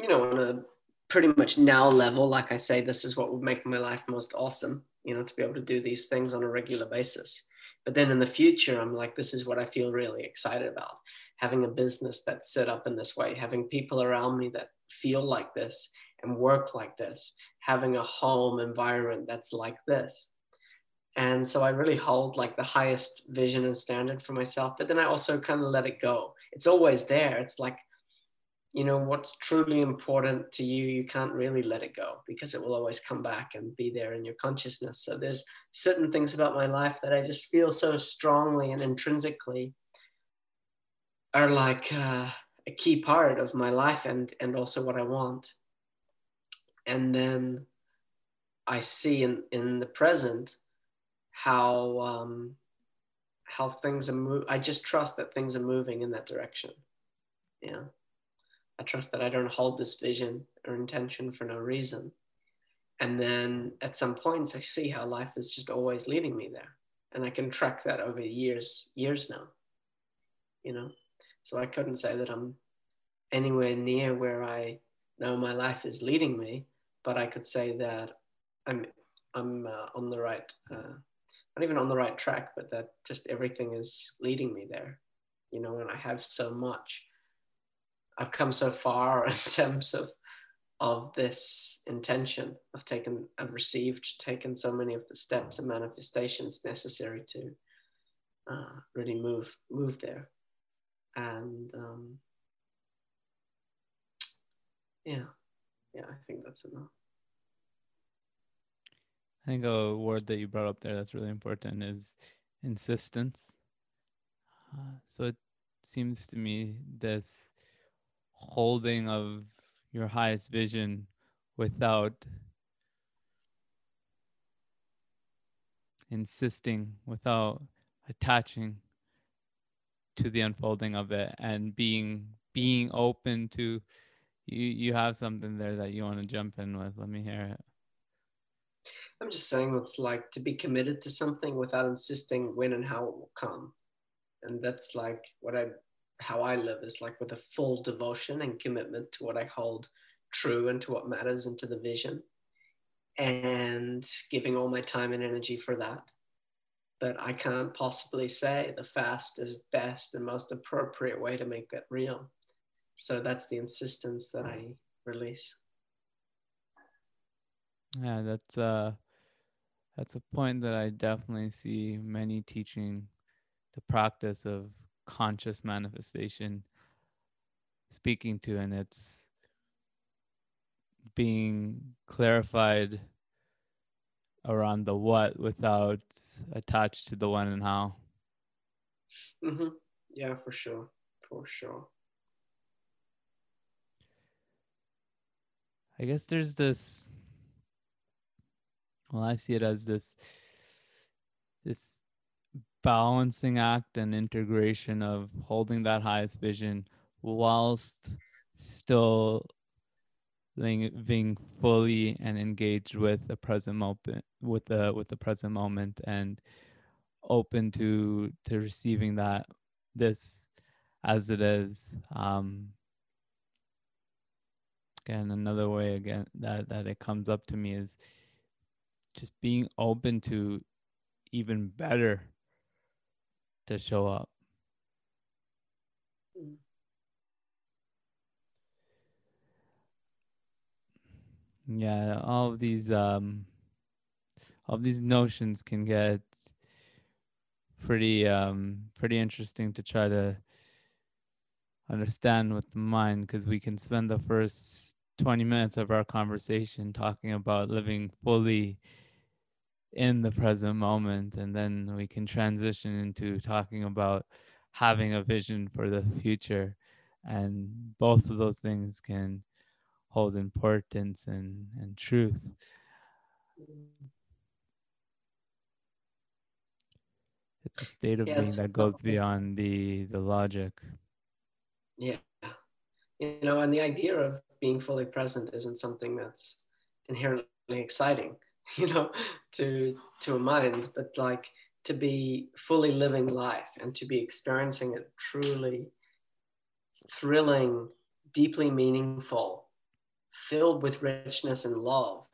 you know, on a pretty much now level, like I say, this is what would make my life most awesome you know, to be able to do these things on a regular basis. But then in the future, I'm like, this is what I feel really excited about having a business that's set up in this way, having people around me that feel like this and work like this, having a home environment that's like this. And so I really hold like the highest vision and standard for myself, but then I also kind of let it go. It's always there. It's like you know what's truly important to you you can't really let it go because it will always come back and be there in your consciousness. So there's certain things about my life that i just feel so strongly and intrinsically are like uh, a key part of my life and and also what i want. And then i see in in the present how um how things are move i just trust that things are moving in that direction. Yeah I trust that I don't hold this vision or intention for no reason. And then at some points, I see how life is just always leading me there. And I can track that over years, years now. you know. So I couldn't say that I'm anywhere near where I know my life is leading me, but I could say that I'm I'm uh, on the right, uh, not even on the right track, but that just everything is leading me there, you know. And I have so much. I've come so far in terms of of this intention. I've taken, I've received, taken so many of the steps and manifestations necessary to uh, really move move there, and um, yeah, yeah, I think that's enough. I think a word that you brought up there that's really important is insistence. Uh, so it seems to me this holding of your highest vision without insisting, without attaching to the unfolding of it and being being open to you you have something there that you want to jump in with. Let me hear it. I'm just saying it's like to be committed to something without insisting when and how it will come. And that's like what i how I live is like with a full devotion and commitment to what I hold true and to what matters and to the vision, and giving all my time and energy for that. But I can't possibly say the fast is best and most appropriate way to make that real. So that's the insistence that I release. Yeah, that's uh that's a point that I definitely see many teaching the practice of conscious manifestation speaking to and it's being clarified around the what without attached to the when and how. Mm-hmm. yeah for sure. For sure. I guess there's this well i see it as this this balancing act and integration of holding that highest vision whilst still being fully and engaged with the present moment with the with the present moment and open to to receiving that this as it is. Um again another way again that that it comes up to me is just being open to even better to show up. Yeah, all of these um all of these notions can get pretty um pretty interesting to try to understand with the mind because we can spend the first 20 minutes of our conversation talking about living fully in the present moment and then we can transition into talking about having a vision for the future. And both of those things can hold importance and, and truth. It's a state of yeah, being that goes beyond the the logic. Yeah. You know and the idea of being fully present isn't something that's inherently exciting you know, to to a mind, but like to be fully living life and to be experiencing it truly thrilling, deeply meaningful, filled with richness and love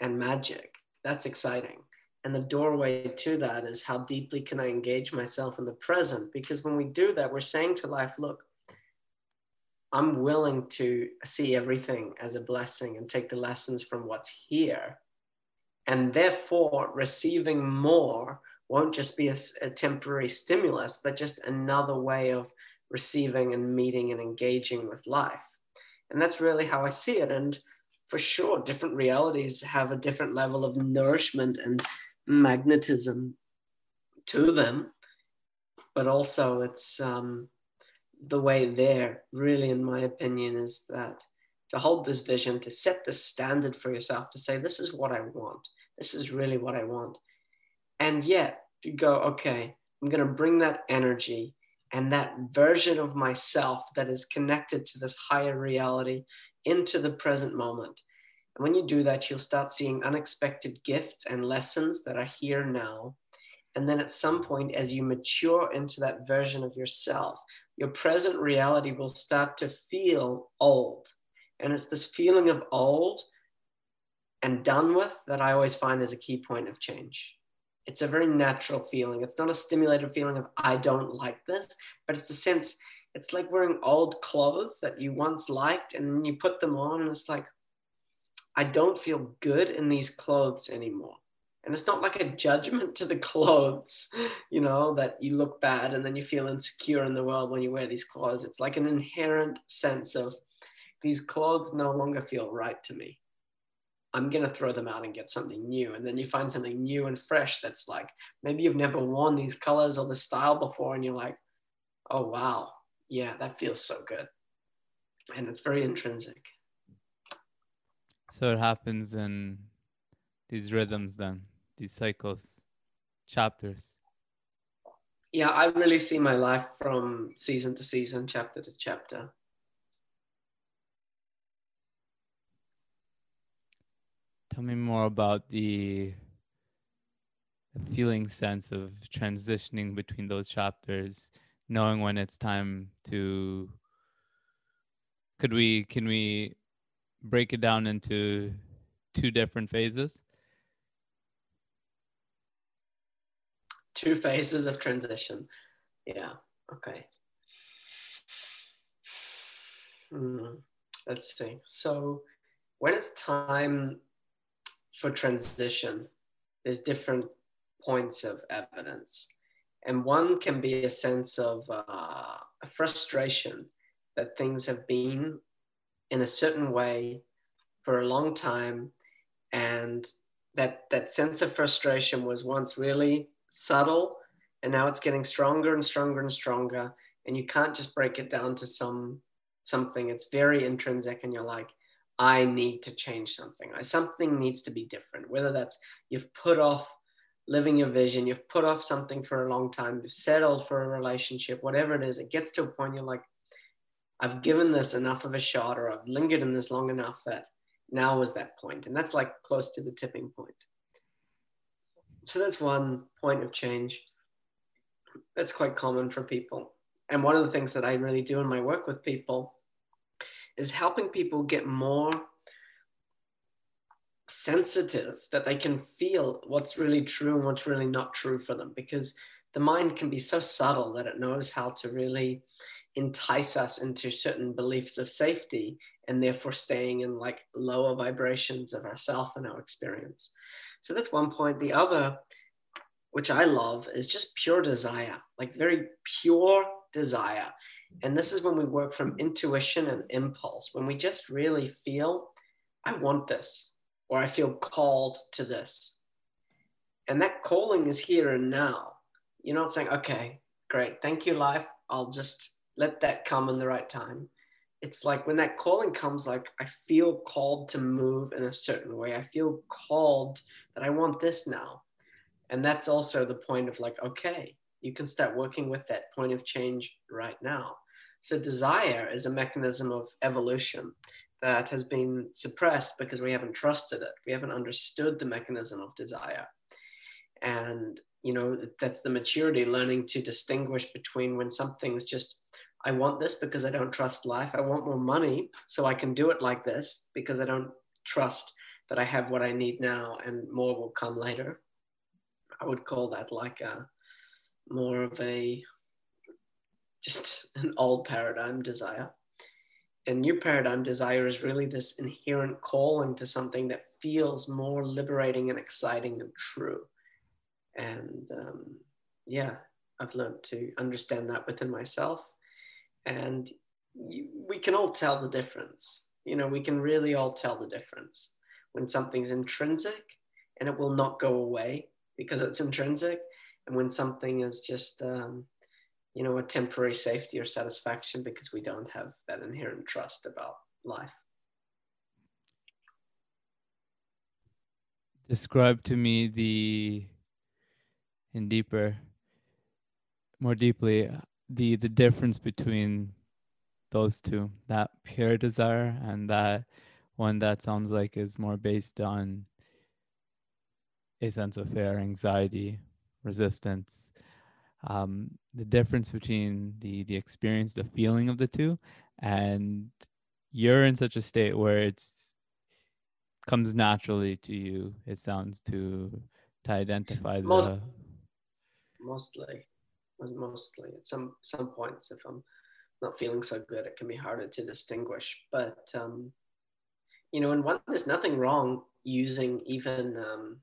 and magic. That's exciting. And the doorway to that is how deeply can I engage myself in the present? Because when we do that, we're saying to life, look, I'm willing to see everything as a blessing and take the lessons from what's here and therefore, receiving more won't just be a, a, temporary stimulus, but just another way of receiving and meeting and engaging with life. And that's really how I see it. And for sure, different realities have a different level of nourishment and magnetism to them. But also, it's um, the way there, really, in my opinion, is that to hold this vision, to set the standard for yourself, to say, this is what I want. This is really what I want. And yet to go, okay, I'm going to bring that energy and that version of myself that is connected to this higher reality into the present moment. And when you do that, you'll start seeing unexpected gifts and lessons that are here now. And then at some point, as you mature into that version of yourself, your present reality will start to feel old. And it's this feeling of old and done with that I always find is a key point of change. It's a very natural feeling. It's not a stimulated feeling of, I don't like this, but it's a sense, it's like wearing old clothes that you once liked and you put them on and it's like, I don't feel good in these clothes anymore. And it's not like a judgment to the clothes, you know, that you look bad and then you feel insecure in the world when you wear these clothes. It's like an inherent sense of these clothes no longer feel right to me. I'm going to throw them out and get something new. And then you find something new and fresh that's like, maybe you've never worn these colors or this style before. And you're like, oh, wow. Yeah, that feels so good. And it's very intrinsic. So it happens in these rhythms, then, these cycles, chapters. Yeah, I really see my life from season to season, chapter to chapter. Tell me more about the, feeling sense of transitioning between those chapters, knowing when it's time to. Could we can we break it down into two different phases? Two phases of transition. Yeah. Okay. Hmm. Let's see. So when it's time for transition, there's different points of evidence. And one can be a sense of uh, a frustration that things have been in a certain way for a long time. And that, that sense of frustration was once really subtle, and now it's getting stronger and stronger and stronger. And you can't just break it down to some something. It's very intrinsic, and you're like, I need to change something. Something needs to be different. Whether that's you've put off living your vision, you've put off something for a long time, you've settled for a relationship, whatever it is, it gets to a point you're like, I've given this enough of a shot, or I've lingered in this long enough that now is that point. And that's like close to the tipping point. So that's one point of change. That's quite common for people. And one of the things that I really do in my work with people is helping people get more sensitive that they can feel what's really true and what's really not true for them because the mind can be so subtle that it knows how to really entice us into certain beliefs of safety and therefore staying in like lower vibrations of ourself and our experience. So that's one point. The other which i love is just pure desire like very pure desire and this is when we work from intuition and impulse, when we just really feel, I want this, or I feel called to this. And that calling is here and now. You're not saying, okay, great, thank you, life. I'll just let that come in the right time. It's like when that calling comes, like I feel called to move in a certain way. I feel called that I want this now. And that's also the point of like, okay, you can start working with that point of change right now. So, desire is a mechanism of evolution that has been suppressed because we haven't trusted it. We haven't understood the mechanism of desire. And, you know, that's the maturity learning to distinguish between when something's just, I want this because I don't trust life. I want more money so I can do it like this because I don't trust that I have what I need now and more will come later. I would call that like a more of a just an old paradigm desire. A new paradigm desire is really this inherent calling to something that feels more liberating and exciting and true. And um, yeah, I've learned to understand that within myself. And you, we can all tell the difference. You know, we can really all tell the difference when something's intrinsic and it will not go away because it's intrinsic, and when something is just um, you know, a temporary safety or satisfaction because we don't have that inherent trust about life. Describe to me the, in deeper, more deeply, the the difference between those two, that pure desire and that one that sounds like is more based on a sense of fear, anxiety, resistance. Um, the difference between the the experience, the feeling of the two, and you're in such a state where it's comes naturally to you. It sounds to to identify Most, the mostly, mostly at some some points, if I'm not feeling so good, it can be harder to distinguish. But um, you know, and one, there's nothing wrong using even um,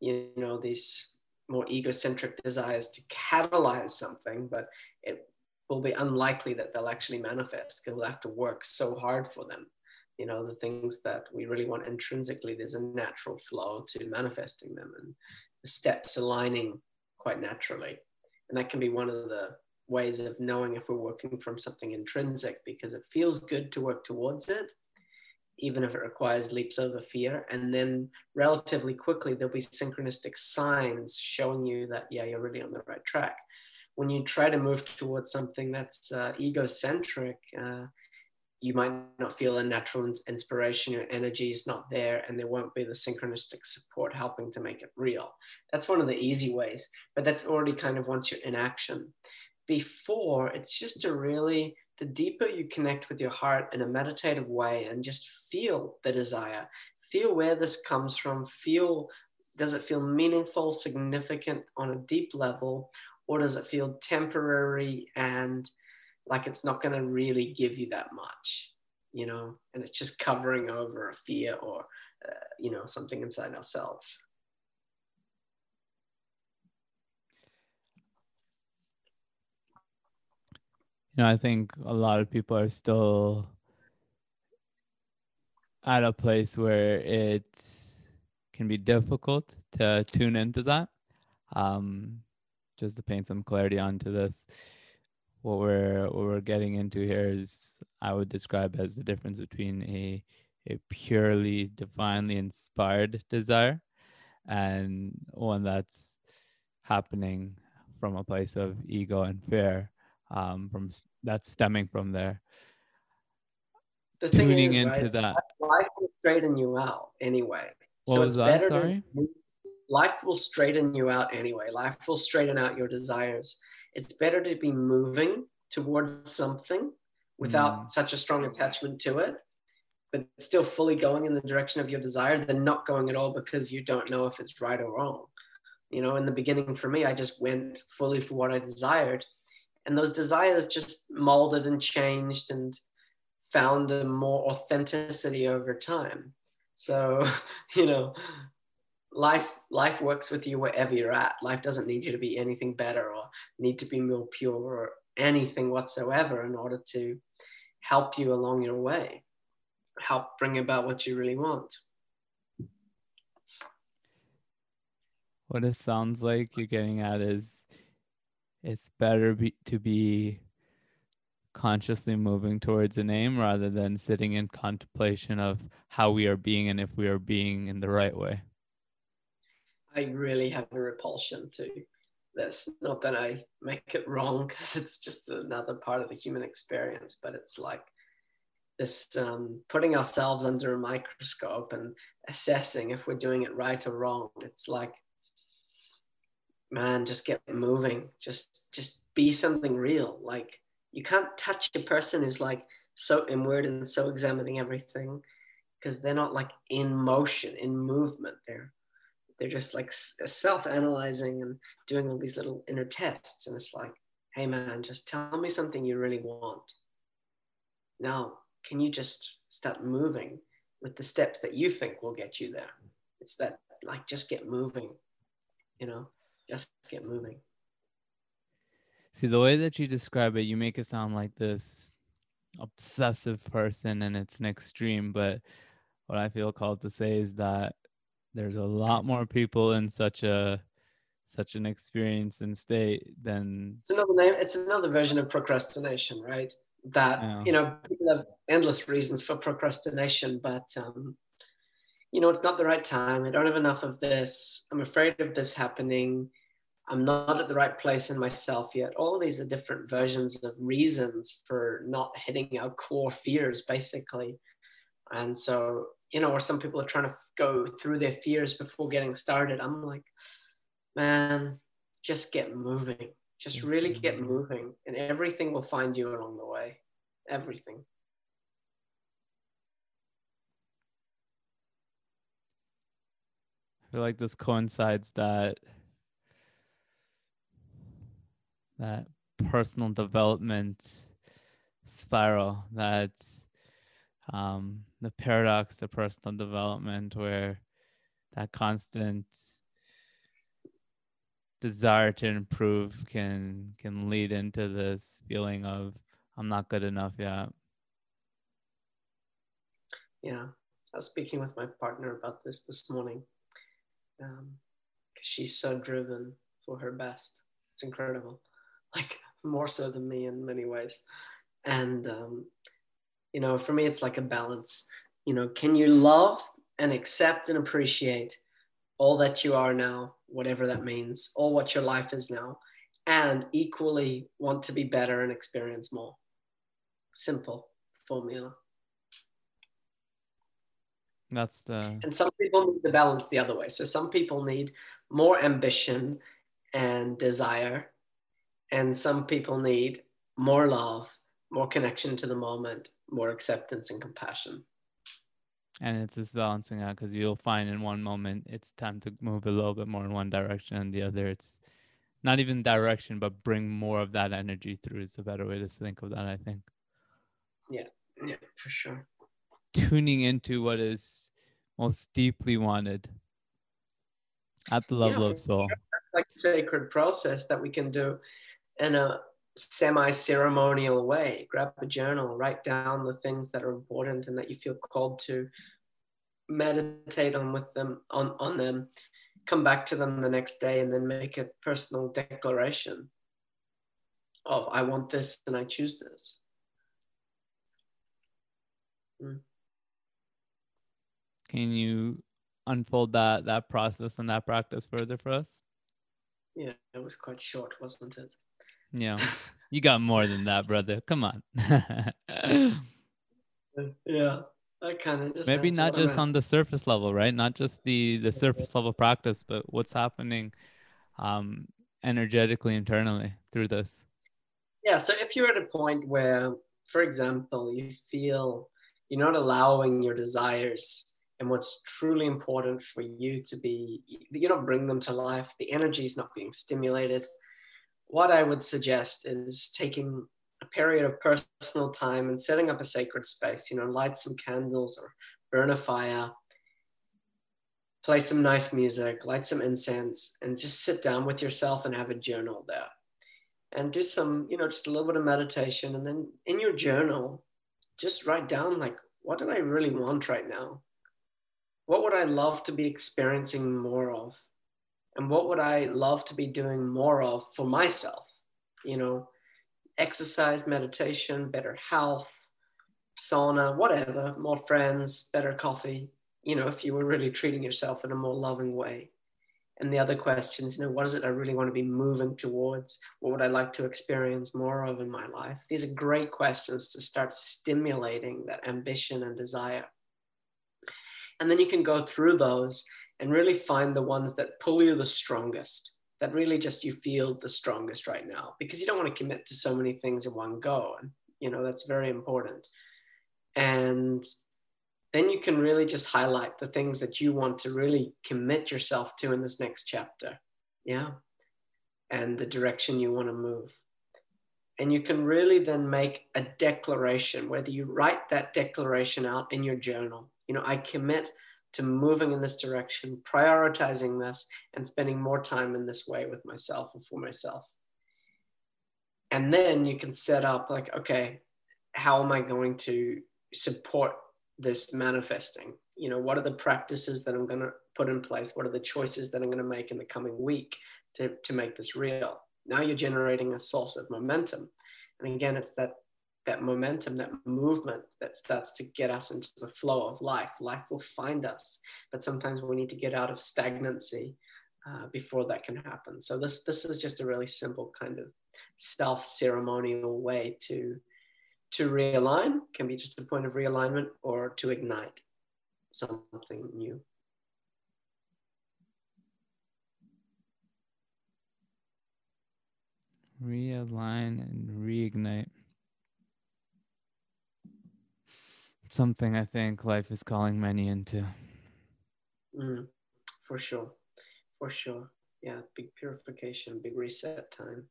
you know these more egocentric desires to catalyze something, but it will be unlikely that they'll actually manifest because we'll have to work so hard for them. You know, the things that we really want intrinsically, there's a natural flow to manifesting them and the steps aligning quite naturally. And that can be one of the ways of knowing if we're working from something intrinsic because it feels good to work towards it even if it requires leaps over fear. And then relatively quickly, there'll be synchronistic signs showing you that, yeah, you're really on the right track. When you try to move towards something that's uh, egocentric, uh, you might not feel a natural inspiration, your energy is not there, and there won't be the synchronistic support helping to make it real. That's one of the easy ways, but that's already kind of once you're in action. Before, it's just to really the deeper you connect with your heart in a meditative way and just feel the desire, feel where this comes from, feel does it feel meaningful, significant on a deep level, or does it feel temporary and like it's not going to really give you that much, you know, and it's just covering over a fear or, uh, you know, something inside ourselves. Know, I think a lot of people are still at a place where it can be difficult to tune into that. Um, just to paint some clarity onto this, what we're what we're getting into here is I would describe as the difference between a a purely divinely inspired desire and one that's happening from a place of ego and fear um, from that's stemming from there. The tuning is, into right, that. Life will straighten you out anyway. What so was it's that? Sorry. To, life will straighten you out anyway. Life will straighten out your desires. It's better to be moving towards something without mm. such a strong attachment to it, but still fully going in the direction of your desire than not going at all because you don't know if it's right or wrong. You know, in the beginning for me, I just went fully for what I desired and those desires just molded and changed and found a more authenticity over time. So you know life life works with you wherever you're at. Life doesn't need you to be anything better or need to be more pure or anything whatsoever in order to help you along your way help bring about what you really want. What it sounds like you're getting at is it's better be, to be consciously moving towards an aim rather than sitting in contemplation of how we are being and if we are being in the right way. I really have a repulsion to this. Not that I make it wrong, because it's just another part of the human experience, but it's like this um, putting ourselves under a microscope and assessing if we're doing it right or wrong. It's like man, just get moving. Just just be something real. Like you can't touch a person who's like so inward and so examining everything because they're not like in motion, in movement. They're they're just like self-analyzing and doing all these little inner tests. And it's like, hey man, just tell me something you really want. Now, can you just start moving with the steps that you think will get you there? It's that like just get moving, you know just get moving. See, the way that you describe it, you make it sound like this obsessive person and it's an extreme. But what I feel called to say is that there's a lot more people in such a such an experience and state than it's another name it's another version of procrastination right that yeah. you know people have endless reasons for procrastination but um you know, it's not the right time. I don't have enough of this. I'm afraid of this happening. I'm not at the right place in myself yet. All of these are different versions of reasons for not hitting our core fears, basically. And so, you know, or some people are trying to go through their fears before getting started. I'm like, man, just get moving. Just really get moving, and everything will find you along the way. Everything. I feel like this coincides that that personal development spiral that um, the paradox of personal development where that constant desire to improve can can lead into this feeling of i'm not good enough yet. Yeah. I was speaking with my partner about this this morning because um, she's so driven for her best. It's incredible. Like more so than me in many ways. And um, you know for me it's like a balance. You know can you love and accept and appreciate all that you are now whatever that means all what your life is now and equally want to be better and experience more? Simple formula that's the and some people need the balance the other way. So some people need more ambition and desire and some people need more love more connection to the moment more acceptance and compassion. And it's this balancing out because you'll find in one moment it's time to move a little bit more in one direction and the other. It's not even direction but bring more of that energy through is a better way to think of that i think. Yeah yeah for sure tuning into what is most deeply wanted at the level yeah, of soul sure. that's like a sacred process that we can do in a semi-ceremonial way grab a journal write down the things that are important and that you feel called to meditate on with them on, on them come back to them the next day and then make a personal declaration of i want this and i choose this mm. Can you unfold that that process and that practice further for us yeah it was quite short wasn't it yeah, you got more than that, brother. Come on. yeah, I kind of just maybe not just on the surface level, right? Not just the the surface level practice, but what's happening um, energetically internally through this. Yeah. So if you're at a point where, for example, you feel you're not allowing your desires and what's truly important for you to be, you don't bring them to life. The energy is not being stimulated what I would suggest is taking a period of personal time and setting up a sacred space, you know, light some candles or burn a fire, play some nice music, light some incense, and just sit down with yourself and have a journal there. And do some, you know, just a little bit of meditation. And then in your journal, just write down, like, what do I really want right now? What would I love to be experiencing more of? and what would I love to be doing more of for myself? You know, exercise, meditation, better health, sauna, whatever, more friends, better coffee, you know, if you were really treating yourself in a more loving way. And the other questions, you know, what is it I really want to be moving towards? What would I like to experience more of in my life? These are great questions to start stimulating that ambition and desire. And then you can go through those and really find the ones that pull you the strongest that really just you feel the strongest right now because you don't want to commit to so many things in one go and you know that's very important. And then you can really just highlight the things that you want to really commit yourself to in this next chapter yeah and the direction you want to move. And you can really then make a declaration whether you write that declaration out in your journal you know i commit to moving in this direction, prioritizing this, and spending more time in this way with myself and for myself. And then you can set up, like, okay, how am I going to support this manifesting? You know, what are the practices that I'm going to put in place? What are the choices that I'm going to make in the coming week to, to make this real? Now you're generating a source of momentum. And again, it's that that momentum, that movement that starts to get us into the flow of life. Life will find us, but sometimes we need to get out of stagnancy uh, before that can happen. So this this is just a really simple kind of self ceremonial way to to realign. Can be just a point of realignment or to ignite something new. realign and reignite. Something I think life is calling many into. Mm, for sure. For sure. Yeah, big purification, big reset time,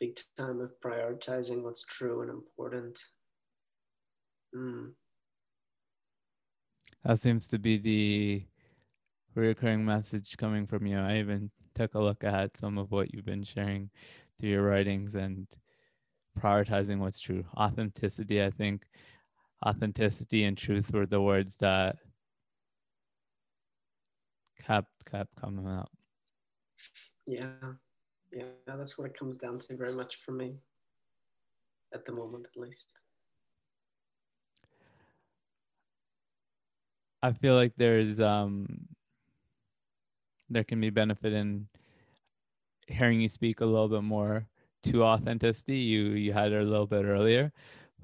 big time of prioritizing what's true and important. Mm. That seems to be the recurring message coming from you. I even took a look at some of what you've been sharing through your writings and prioritizing what's true. Authenticity, I think authenticity and truth were the words that kept kept coming up. Yeah. Yeah, that's what it comes down to very much for me. At the moment at least. I feel like there's um there can be benefit in hearing you speak a little bit more to authenticity. You you had it a little bit earlier,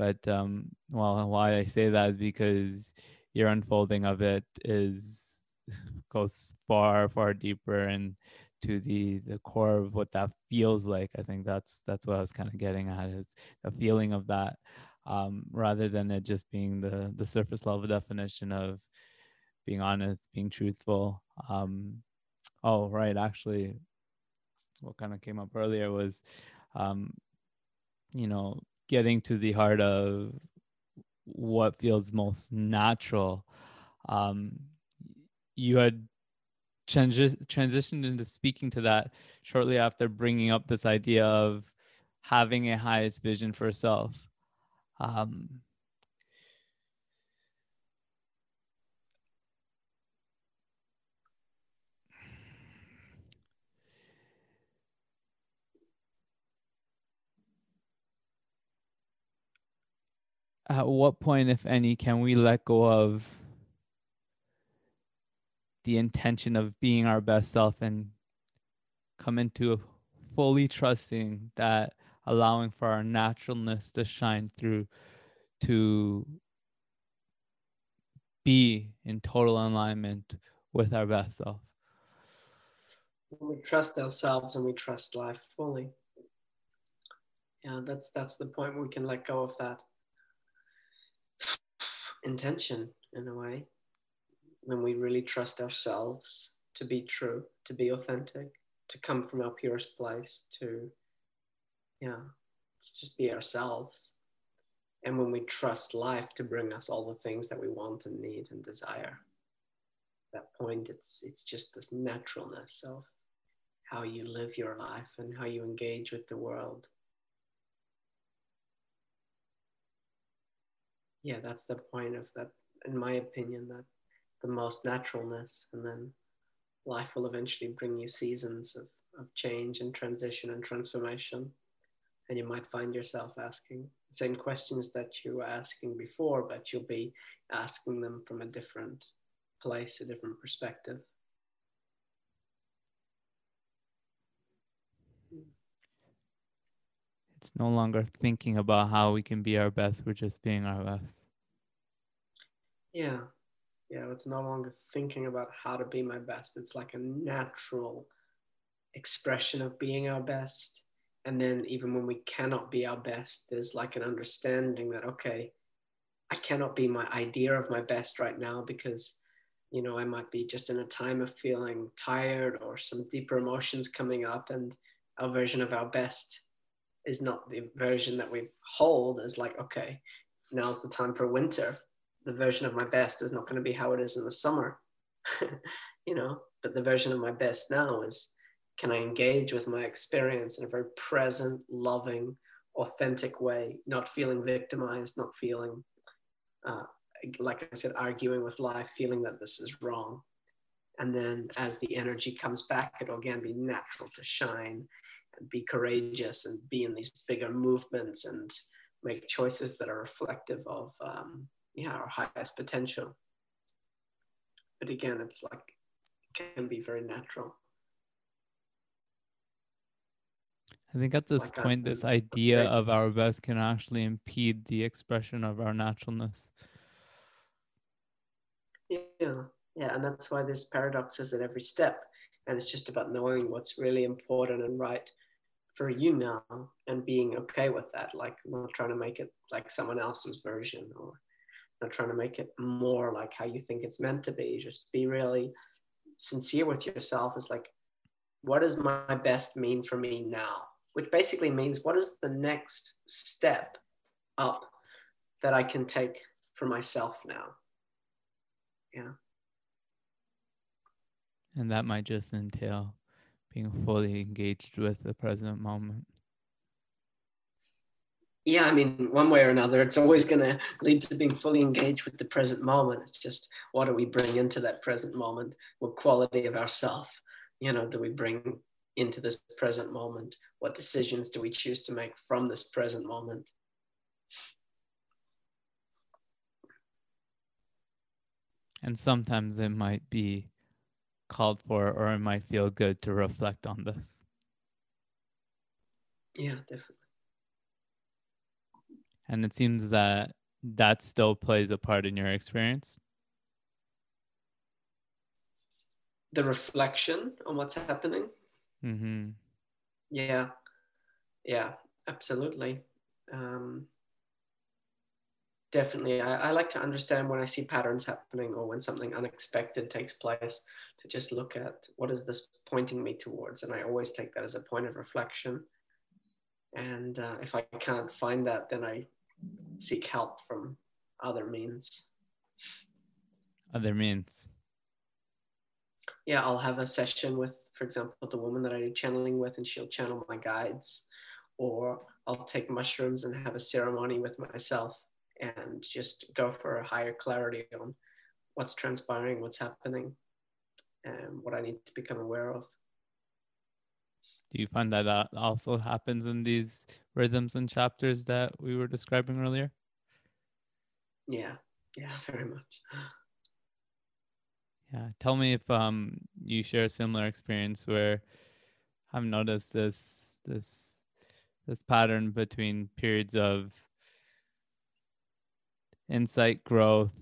but um, well, why I say that is because your unfolding of it is goes far far deeper and to the the core of what that feels like. I think that's that's what I was kind of getting at is the feeling of that, um, rather than it just being the the surface level definition of being honest, being truthful. Um, oh, right, actually, what kind of came up earlier was, um, you know, getting to the heart of what feels most natural. Um, you had transi- transitioned into speaking to that shortly after bringing up this idea of having a highest vision for self. Um, at what point, if any, can we let go of the intention of being our best self and come into fully trusting that allowing for our naturalness to shine through to be in total alignment with our best self? When we trust ourselves and we trust life fully. Yeah that's that's the point. We can let go of that intention in a way when we really trust ourselves to be true, to be authentic, to come from our purest place, to, yeah, to just be ourselves. And when we trust life to bring us all the things that we want and need and desire, that point, it's, it's just this naturalness of how you live your life and how you engage with the world. Yeah, that's the point of that, in my opinion, that the most naturalness and then life will eventually bring you seasons of, of change and transition and transformation. And you might find yourself asking the same questions that you were asking before but you'll be asking them from a different place a different perspective. It's no longer thinking about how we can be our best we're just being our best yeah. Yeah. it's no longer thinking about how to be my best. It's like a natural expression of being our best. And then even when we cannot be our best there's like an understanding that okay i cannot be my idea of my best right now because you know i might be just in a time of feeling tired or some deeper emotions coming up. And our version of our best is not the version that we hold as like okay now's the time for winter the version of my best is not going to be how it is in the summer you know? But the version of my best now is can i engage with my experience in a very present loving authentic way not feeling victimized not feeling uh, like i said arguing with life feeling that this is wrong. And then as the energy comes back it'll again be natural to shine and be courageous and be in these bigger movements and make choices that are reflective of um, yeah our highest potential. But again it's like it can be very natural. I think at this like point, I'm, this idea of our best can actually impede the expression of our naturalness. Yeah, yeah, and that's why there's paradoxes at every step, and it's just about knowing what's really important and right for you now and being okay with that like not trying to make it like someone else's version or trying to make it more like how you think it's meant to be. Just be really sincere with yourself. Is like what does my best mean for me now? Which basically means what is the next step up that i can take for myself now? Yeah. And that might just entail being fully engaged with the present moment yeah i mean one way or another it's always going to lead to being fully engaged with the present moment it's just what do we bring into that present moment what quality of ourself you know do we bring into this present moment what decisions do we choose to make from this present moment and sometimes it might be called for or it might feel good to reflect on this. Yeah, definitely. And it seems that that still plays a part in your experience. The reflection on what's happening. Mm-hmm. Yeah, yeah, absolutely. Um, definitely I, I, like to understand when i see patterns happening or when something unexpected takes place to just look at what is this pointing me towards and i always take that as a point of reflection and uh, if i can't find that then i seek help from other means. Other means. Yeah i'll have a session with for example the woman that i do channeling with and she'll channel my guides. Or i'll take mushrooms and have a ceremony with myself and just go for a higher clarity on what's transpiring, what's happening, and what I need to become aware of. Do you find that that also happens in these rhythms and chapters that we were describing earlier? Yeah, yeah, very much. Yeah, tell me if um you share a similar experience where I've noticed this this this pattern between periods of insight growth,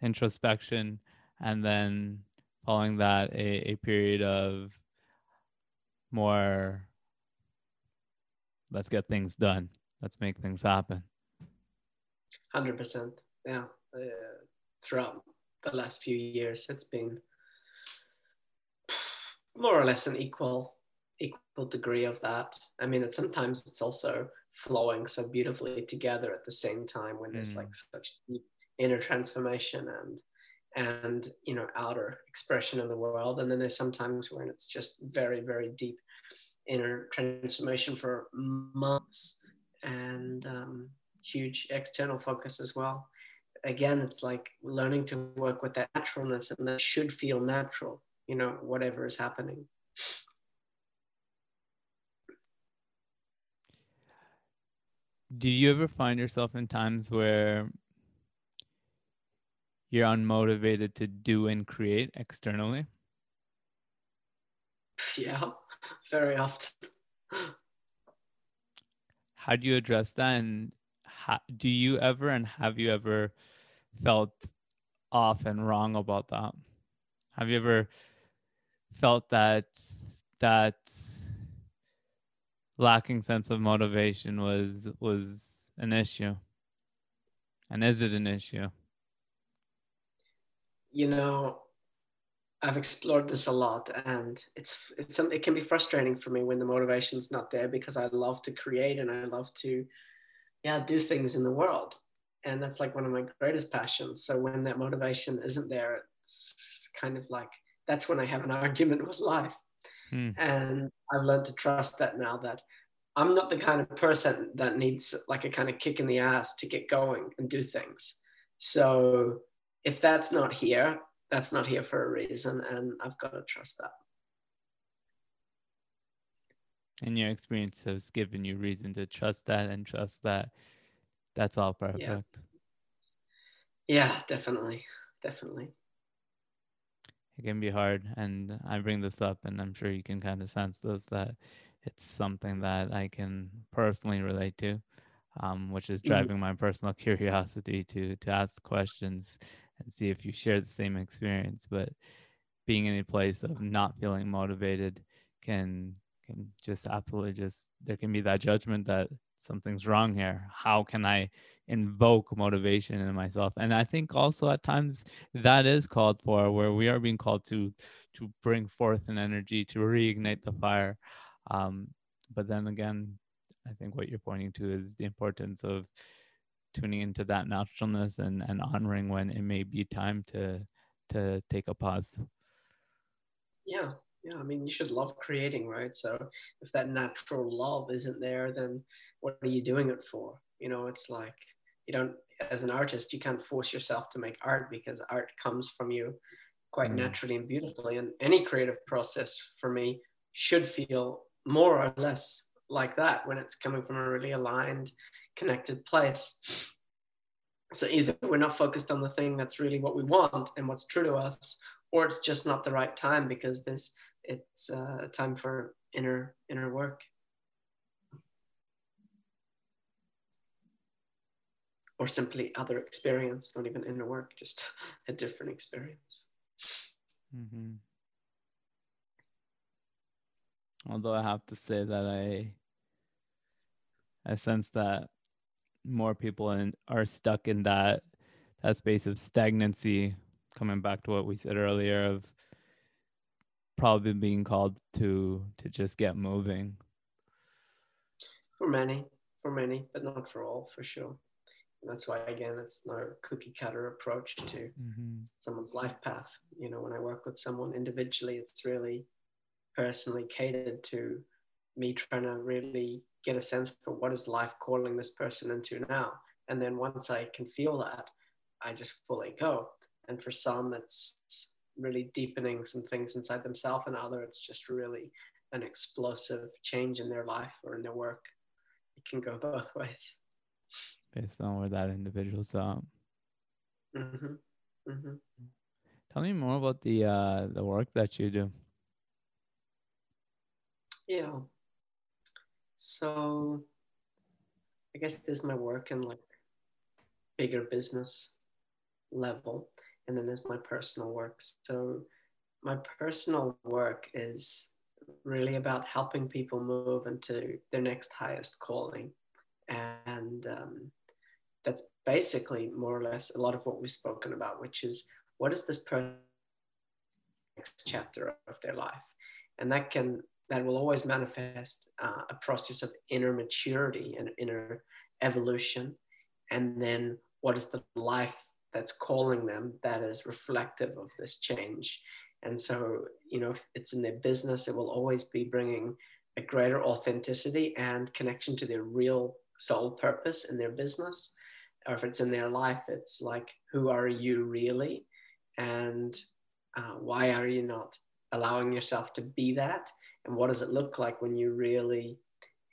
introspection, and then following that, a, a period of more let's get things done, let's make things happen. 100%. Yeah. Uh, throughout the last few years, it's been more or less an equal equal degree of that. I mean, it, sometimes it's also flowing so beautifully together at the same time when there's mm. like such deep inner transformation and and you know outer expression of the world. And then there's sometimes when it's just very very deep inner transformation for months and um, huge external focus as well. Again it's like learning to work with that naturalness and that should feel natural you know whatever is happening. Do you ever find yourself in times where you're unmotivated to do and create externally? Yeah, very often. How do you address that? And how, do you ever and have you ever felt off and wrong about that? Have you ever felt that that lacking sense of motivation was was an issue and is it an issue you know i've explored this a lot and it's it's some it can be frustrating for me when the motivation's not there because i love to create and i love to yeah do things in the world and that's like one of my greatest passions so when that motivation isn't there it's kind of like that's when i have an argument with life Hmm. And I've learned to trust that now that I'm not the kind of person that needs like a kind of kick in the ass to get going and do things. So if that's not here, that's not here for a reason. And I've got to trust that. And your experience has given you reason to trust that and trust that that's all perfect. Yeah, yeah definitely. Definitely it can be hard and i bring this up and i'm sure you can kind of sense this that it's something that i can personally relate to um, which is mm-hmm. driving mm-hmm. my personal curiosity to to ask questions and see if you share the same experience but being in a place of not feeling motivated can can just absolutely just there can be that judgment that something's wrong here. How can i invoke motivation in myself? And i think also at times that is called for where we are being called to to bring forth an energy to reignite the fire. Um, but then again i think what you're pointing to is the importance of tuning into that naturalness and and honoring when it may be time to to take a pause. Yeah yeah i mean you should love creating right? So if that natural love isn't there then what are you doing it for? You know it's like you don't as an artist you can't force yourself to make art because art comes from you quite mm. naturally and beautifully. And any creative process for me should feel more or less like that when it's coming from a really aligned connected place so either we're not focused on the thing that's really what we want and what's true to us or it's just not the right time because this it's uh, time for inner inner work or simply other experience, not even inner work, just a different experience. Mm-hmm. Although I have to say that I, I sense that more people in, are stuck in that that space of stagnancy. Coming back to what we said earlier of probably being called to to just get moving. For many, for many, but not for all, for sure that's why again it's not a cookie cutter approach to mm-hmm. someone's life path you know when i work with someone individually it's really personally catered to me trying to really get a sense for what is life calling this person into now and then once i can feel that i just fully go and for some it's really deepening some things inside themselves and other it's just really an explosive change in their life or in their work it can go both ways based on where that individual's at. Mm-hmm. Mm-hmm. Tell me more about the uh, the work that you do. Yeah. So, I guess this is my work in like bigger business level, and then there's my personal work. So, my personal work is really about helping people move into their next highest calling and um, that's basically more or less a lot of what we've spoken about, which is what is this next chapter of their life, and that can that will always manifest uh, a process of inner maturity and inner evolution, and then what is the life that's calling them that is reflective of this change. And so, you know, if it's in their business, it will always be bringing a greater authenticity and connection to their real soul purpose in their business or if it's in their life, it's like, who are you really? And uh, why are you not allowing yourself to be that? And what does it look like when you really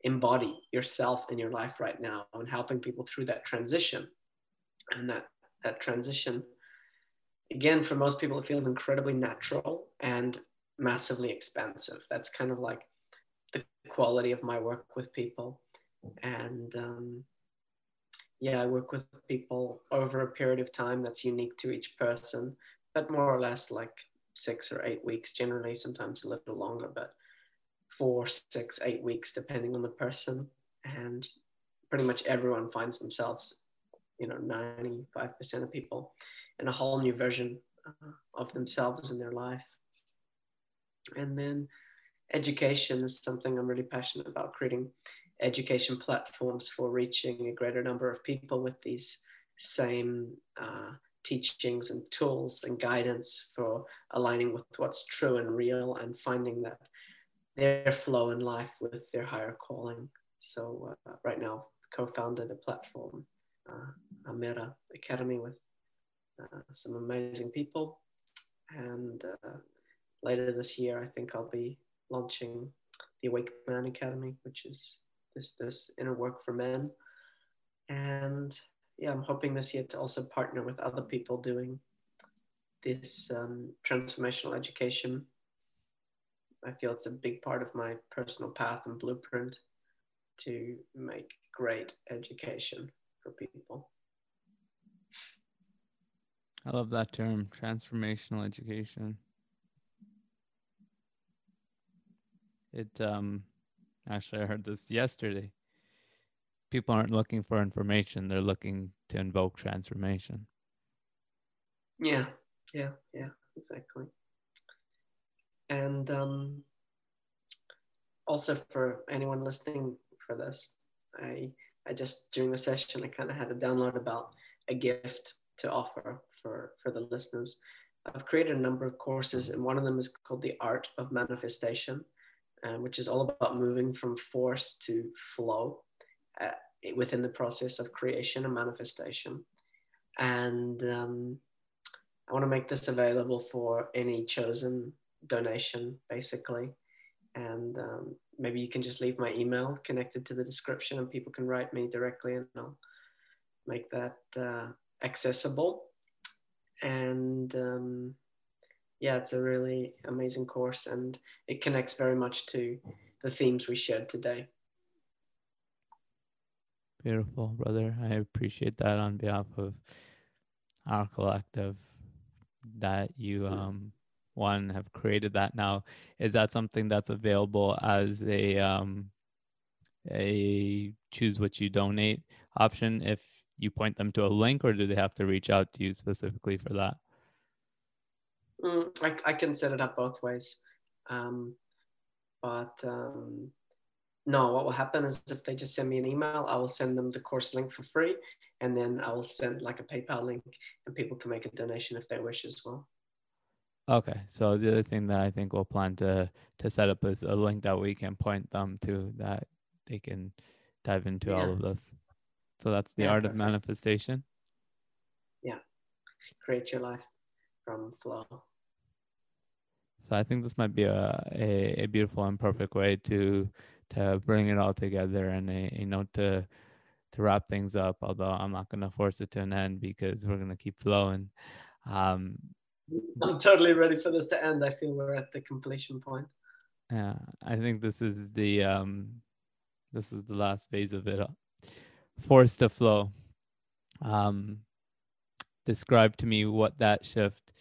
embody yourself in your life right now and helping people through that transition? And that, that transition, again, for most people, it feels incredibly natural and massively expensive. That's kind of like the quality of my work with people. And um, yeah, I work with people over a period of time that's unique to each person, but more or less like six or eight weeks, generally, sometimes a little longer, but four, six, eight weeks, depending on the person. And pretty much everyone finds themselves, you know, 95% of people in a whole new version uh, of themselves in their life. And then education is something I'm really passionate about creating education platforms for reaching a greater number of people with these same uh, teachings and tools and guidance for aligning with what's true and real and finding that their flow in life with their higher calling. So uh, right now, co-founded a platform, uh, Amera Academy, with uh, some amazing people. And uh, later this year, I think I'll be launching the Awake Man Academy, which is this this inner work for men and yeah i'm hoping this year to also partner with other people doing this um, transformational education. I feel it's a big part of my personal path and blueprint to make great education for people. I love that term transformational education. It um actually I heard this yesterday. People aren't looking for information, they're looking to invoke transformation. Yeah, yeah, yeah, exactly. And um also for anyone listening for this, I I just during the session I kind of had a download about a gift to offer for for the listeners. I've created a number of courses, and one of them is called the Art of Manifestation, uh, which is all about moving from force to flow uh, within the process of creation and manifestation. And um, I want to make this available for any chosen donation, basically. And um, maybe you can just leave my email connected to the description, and people can write me directly, and I'll make that uh, accessible and um, yeah, it's a really amazing course, and it connects very much to the themes we shared today. Beautiful, brother. I appreciate that on behalf of our collective that you um one have created that now. Is that something that's available as a um a choose what you donate option if you point them to a link or do they have to reach out to you specifically for that? Mm, I, I, can set it up both ways. Um, but um, no, what will happen is if they just send me an email, I will send them the course link for free. And then I will send like a PayPal link and people can make a donation if they wish as well. Okay. So the other thing that I think we'll plan to to set up is a link that we can point them to that they can dive into yeah. all of this. So that's the yeah, art perfect. of manifestation. Yeah. Create your life from flow. So I think this might be a, a, a, beautiful and perfect way to to bring it all together and a, a note to to wrap things up. Although I'm not going to force it to an end because we're going to keep flowing. Um, I'm totally ready for this to end. I feel we're at the completion point. Yeah, I think this is the um, this is the last phase of it force to flow. Um, describe to me what that shift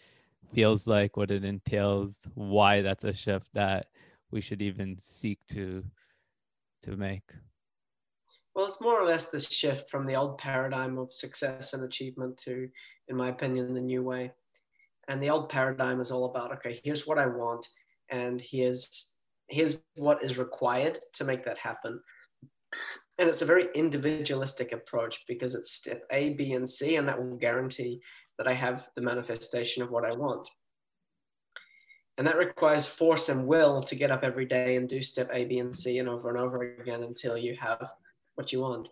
feels like, what it entails, why that's a shift that we should even seek to to make. Well, it's more or less this shift from the old paradigm of success and achievement to, in my opinion, the new way. And the old paradigm is all about okay, here's what I want, and here's here's what is required to make that happen and it's a very individualistic approach because it's step A, B, and C, and that will guarantee that I have the manifestation of what I want. And that requires force and will to get up every day and do step A, B, and C and over and over again until you have what you want.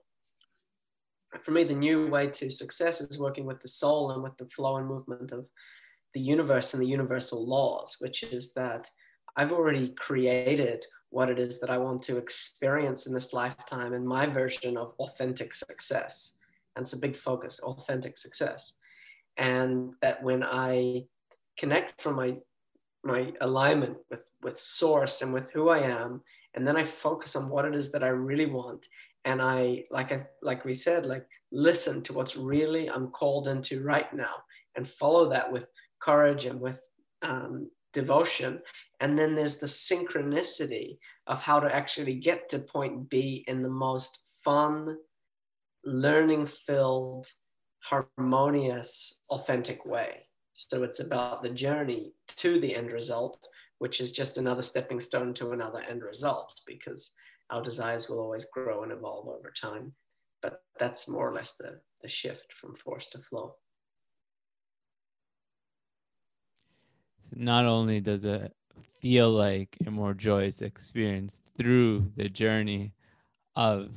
For me, the new way to success is working with the soul and with the flow and movement of the universe and the universal laws, which is that I've already created what it is that I want to experience in this lifetime and my version of authentic success. And it's a big focus, authentic success. And that when I connect from my my alignment with with source and with who I am, and then I focus on what it is that I really want. And I like I like we said, like listen to what's really I'm called into right now and follow that with courage and with um, devotion. And then there's the synchronicity of how to actually get to point B in the most fun, learning filled, harmonious, authentic way. So it's about the journey to the end result, which is just another stepping stone to another end result because our desires will always grow and evolve over time. But that's more or less the, the shift from force to flow. not only does it feel like a more joyous experience through the journey of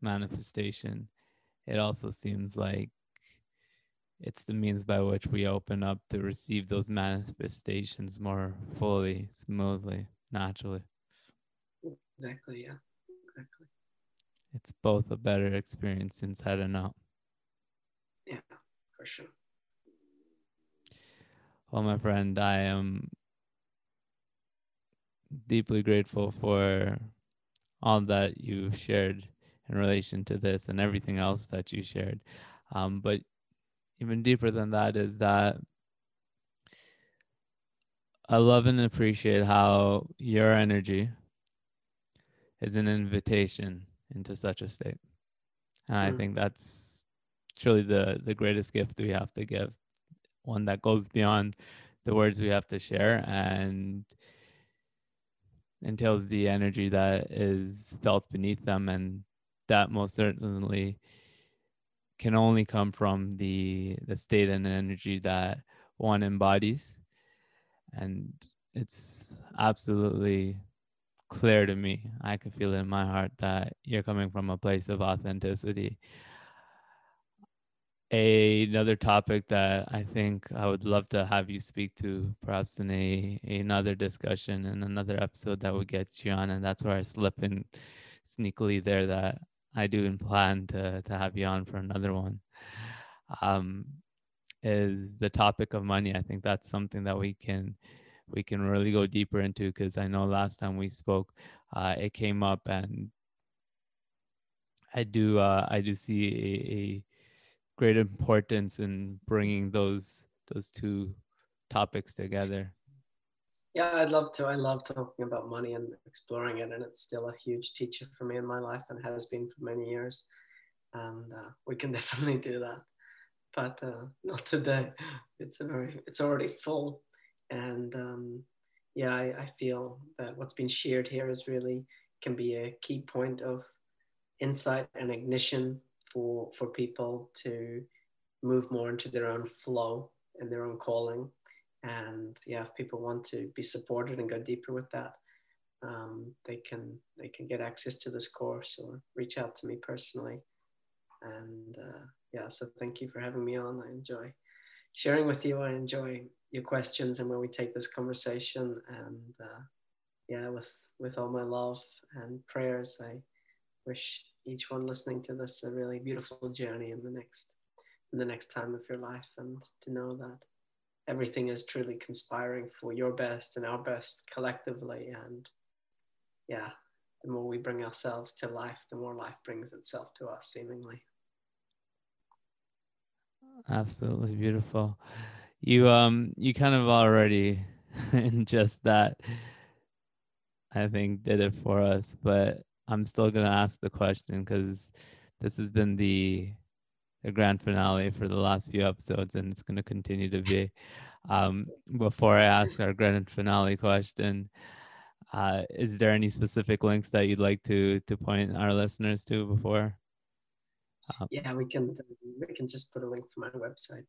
manifestation, it also seems like it's the means by which we open up to receive those manifestations more fully, smoothly, naturally. Exactly, yeah. Exactly. It's both a better experience inside and out. Yeah, for sure. Well, my friend, I am deeply grateful for all that you've shared in relation to this and everything else that you shared. Um, but even deeper than that is that I love and appreciate how your energy is an invitation into such a state. And I Mm. think that's truly the the greatest gift we have to give, one that goes beyond the words we have to share and entails the energy that is felt beneath them and that most certainly can only come from the the state and energy that one embodies. And it's absolutely clear to me. I can feel it in my heart that you're coming from a place of authenticity. A, another topic that i think i would love to have you speak to perhaps in a another discussion in another episode that would get you on and that's where i slip in sneakily there that I do plan to to have you on for another one. Um, is the topic of money. I think that's something that we can we can really go deeper into because I know last time we spoke, uh, it came up, and I do uh, I do see a, a great importance in bringing those those two topics together. Yeah, I'd love to. I love talking about money and exploring it, and it's still a huge teacher for me in my life and has been for many years. And uh, we can definitely do that, but uh, not today. It's a very, it's already full, and um, yeah, I, I feel that what's been shared here is really can be a key point of insight and ignition for for people to move more into their own flow and their own calling and yeah if people want to be supported and go deeper with that um, they can they can get access to this course or reach out to me personally. And uh, yeah so thank you for having me on. I enjoy sharing with you. I enjoy your questions and where we take this conversation. And uh, yeah with with all my love and prayers i wish each one listening to this a really beautiful journey in the next in the next time of your life. And to know that everything is truly conspiring for your best and our best collectively. And yeah, the more we bring ourselves to life, the more life brings itself to us, seemingly. Absolutely beautiful. You um you kind of already in just that I think did it for us, but I'm still gonna ask the question because this has been the the grand finale for the last few episodes, and it's going to continue to be. Um, before I ask our grand finale question, uh, is there any specific links that you'd like to to point our listeners to before? Um, yeah, we can we can just put a link for my website.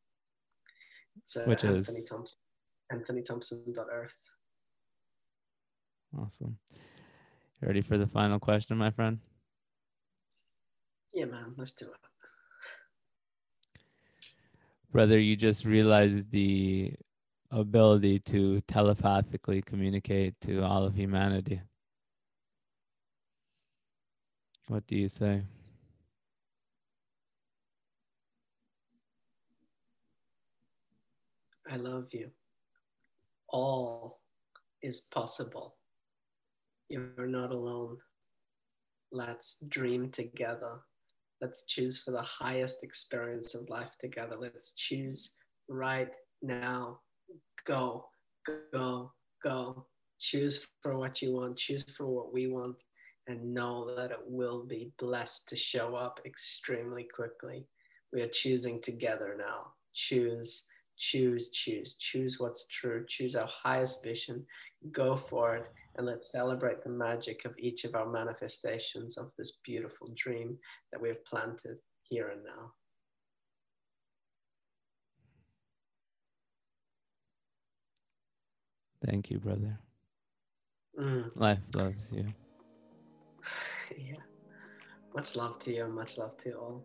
It's uh, which Anthony is Thompson, AnthonyThompson.earth. Awesome. You ready for the final question, my friend? Yeah, man, let's do it brother, you just realize the ability to telepathically communicate to all of humanity. What do you say? I love you. All is possible. You're not alone. Let's dream together. Let's choose for the highest experience of life together. Let's choose right now. Go, go, go. Choose for what you want, choose for what we want, and know that it will be blessed to show up extremely quickly. We are choosing together now. Choose, choose, choose. Choose what's true. Choose our highest vision. Go for it and let's celebrate the magic of each of our manifestations of this beautiful dream that we have planted here and now. Thank you, brother. Mm. Life loves you. yeah. Much love to you. Much love to you all.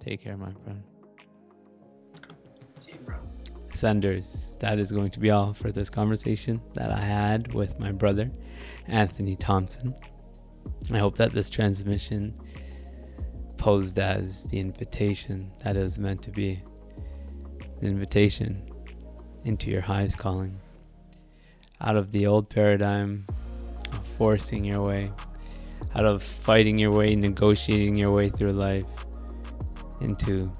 Take care, my friend. See you, bro. Ascenders, that is going to be all for this conversation that I had with my brother, Anthony Thompson. I hope that this transmission posed as the invitation that is meant to be the invitation into your highest calling. Out of the old paradigm of forcing your way, out of fighting your way, negotiating your way through life, into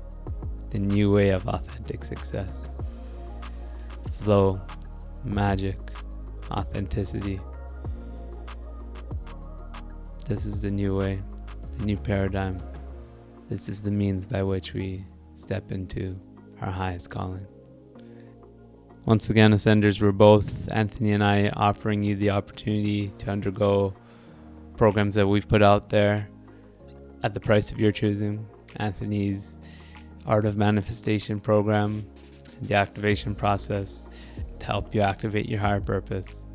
the new way of authentic success flow, magic, authenticity, this is the new way, the new paradigm. This is the means by which we step into our highest calling. Once again, Ascenders, we're both, Anthony and I, offering you the opportunity to undergo programs that we've put out there at the price of your choosing. Anthony's Art of Manifestation program, the activation process to help you activate your higher purpose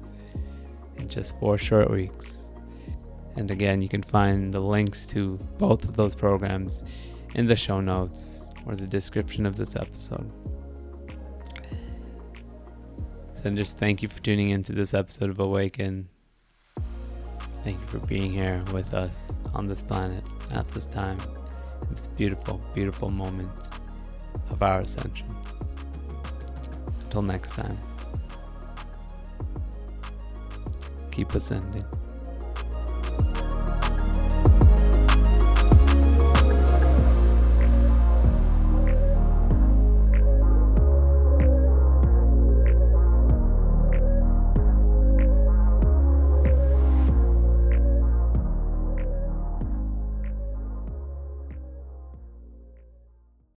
in just four short weeks. And again, you can find the links to both of those programs in the show notes or the description of this episode. And just thank you for tuning into this episode of Awaken. Thank you for being here with us on this planet at this time, this beautiful, beautiful moment of our ascension. Until next time, keep ascending.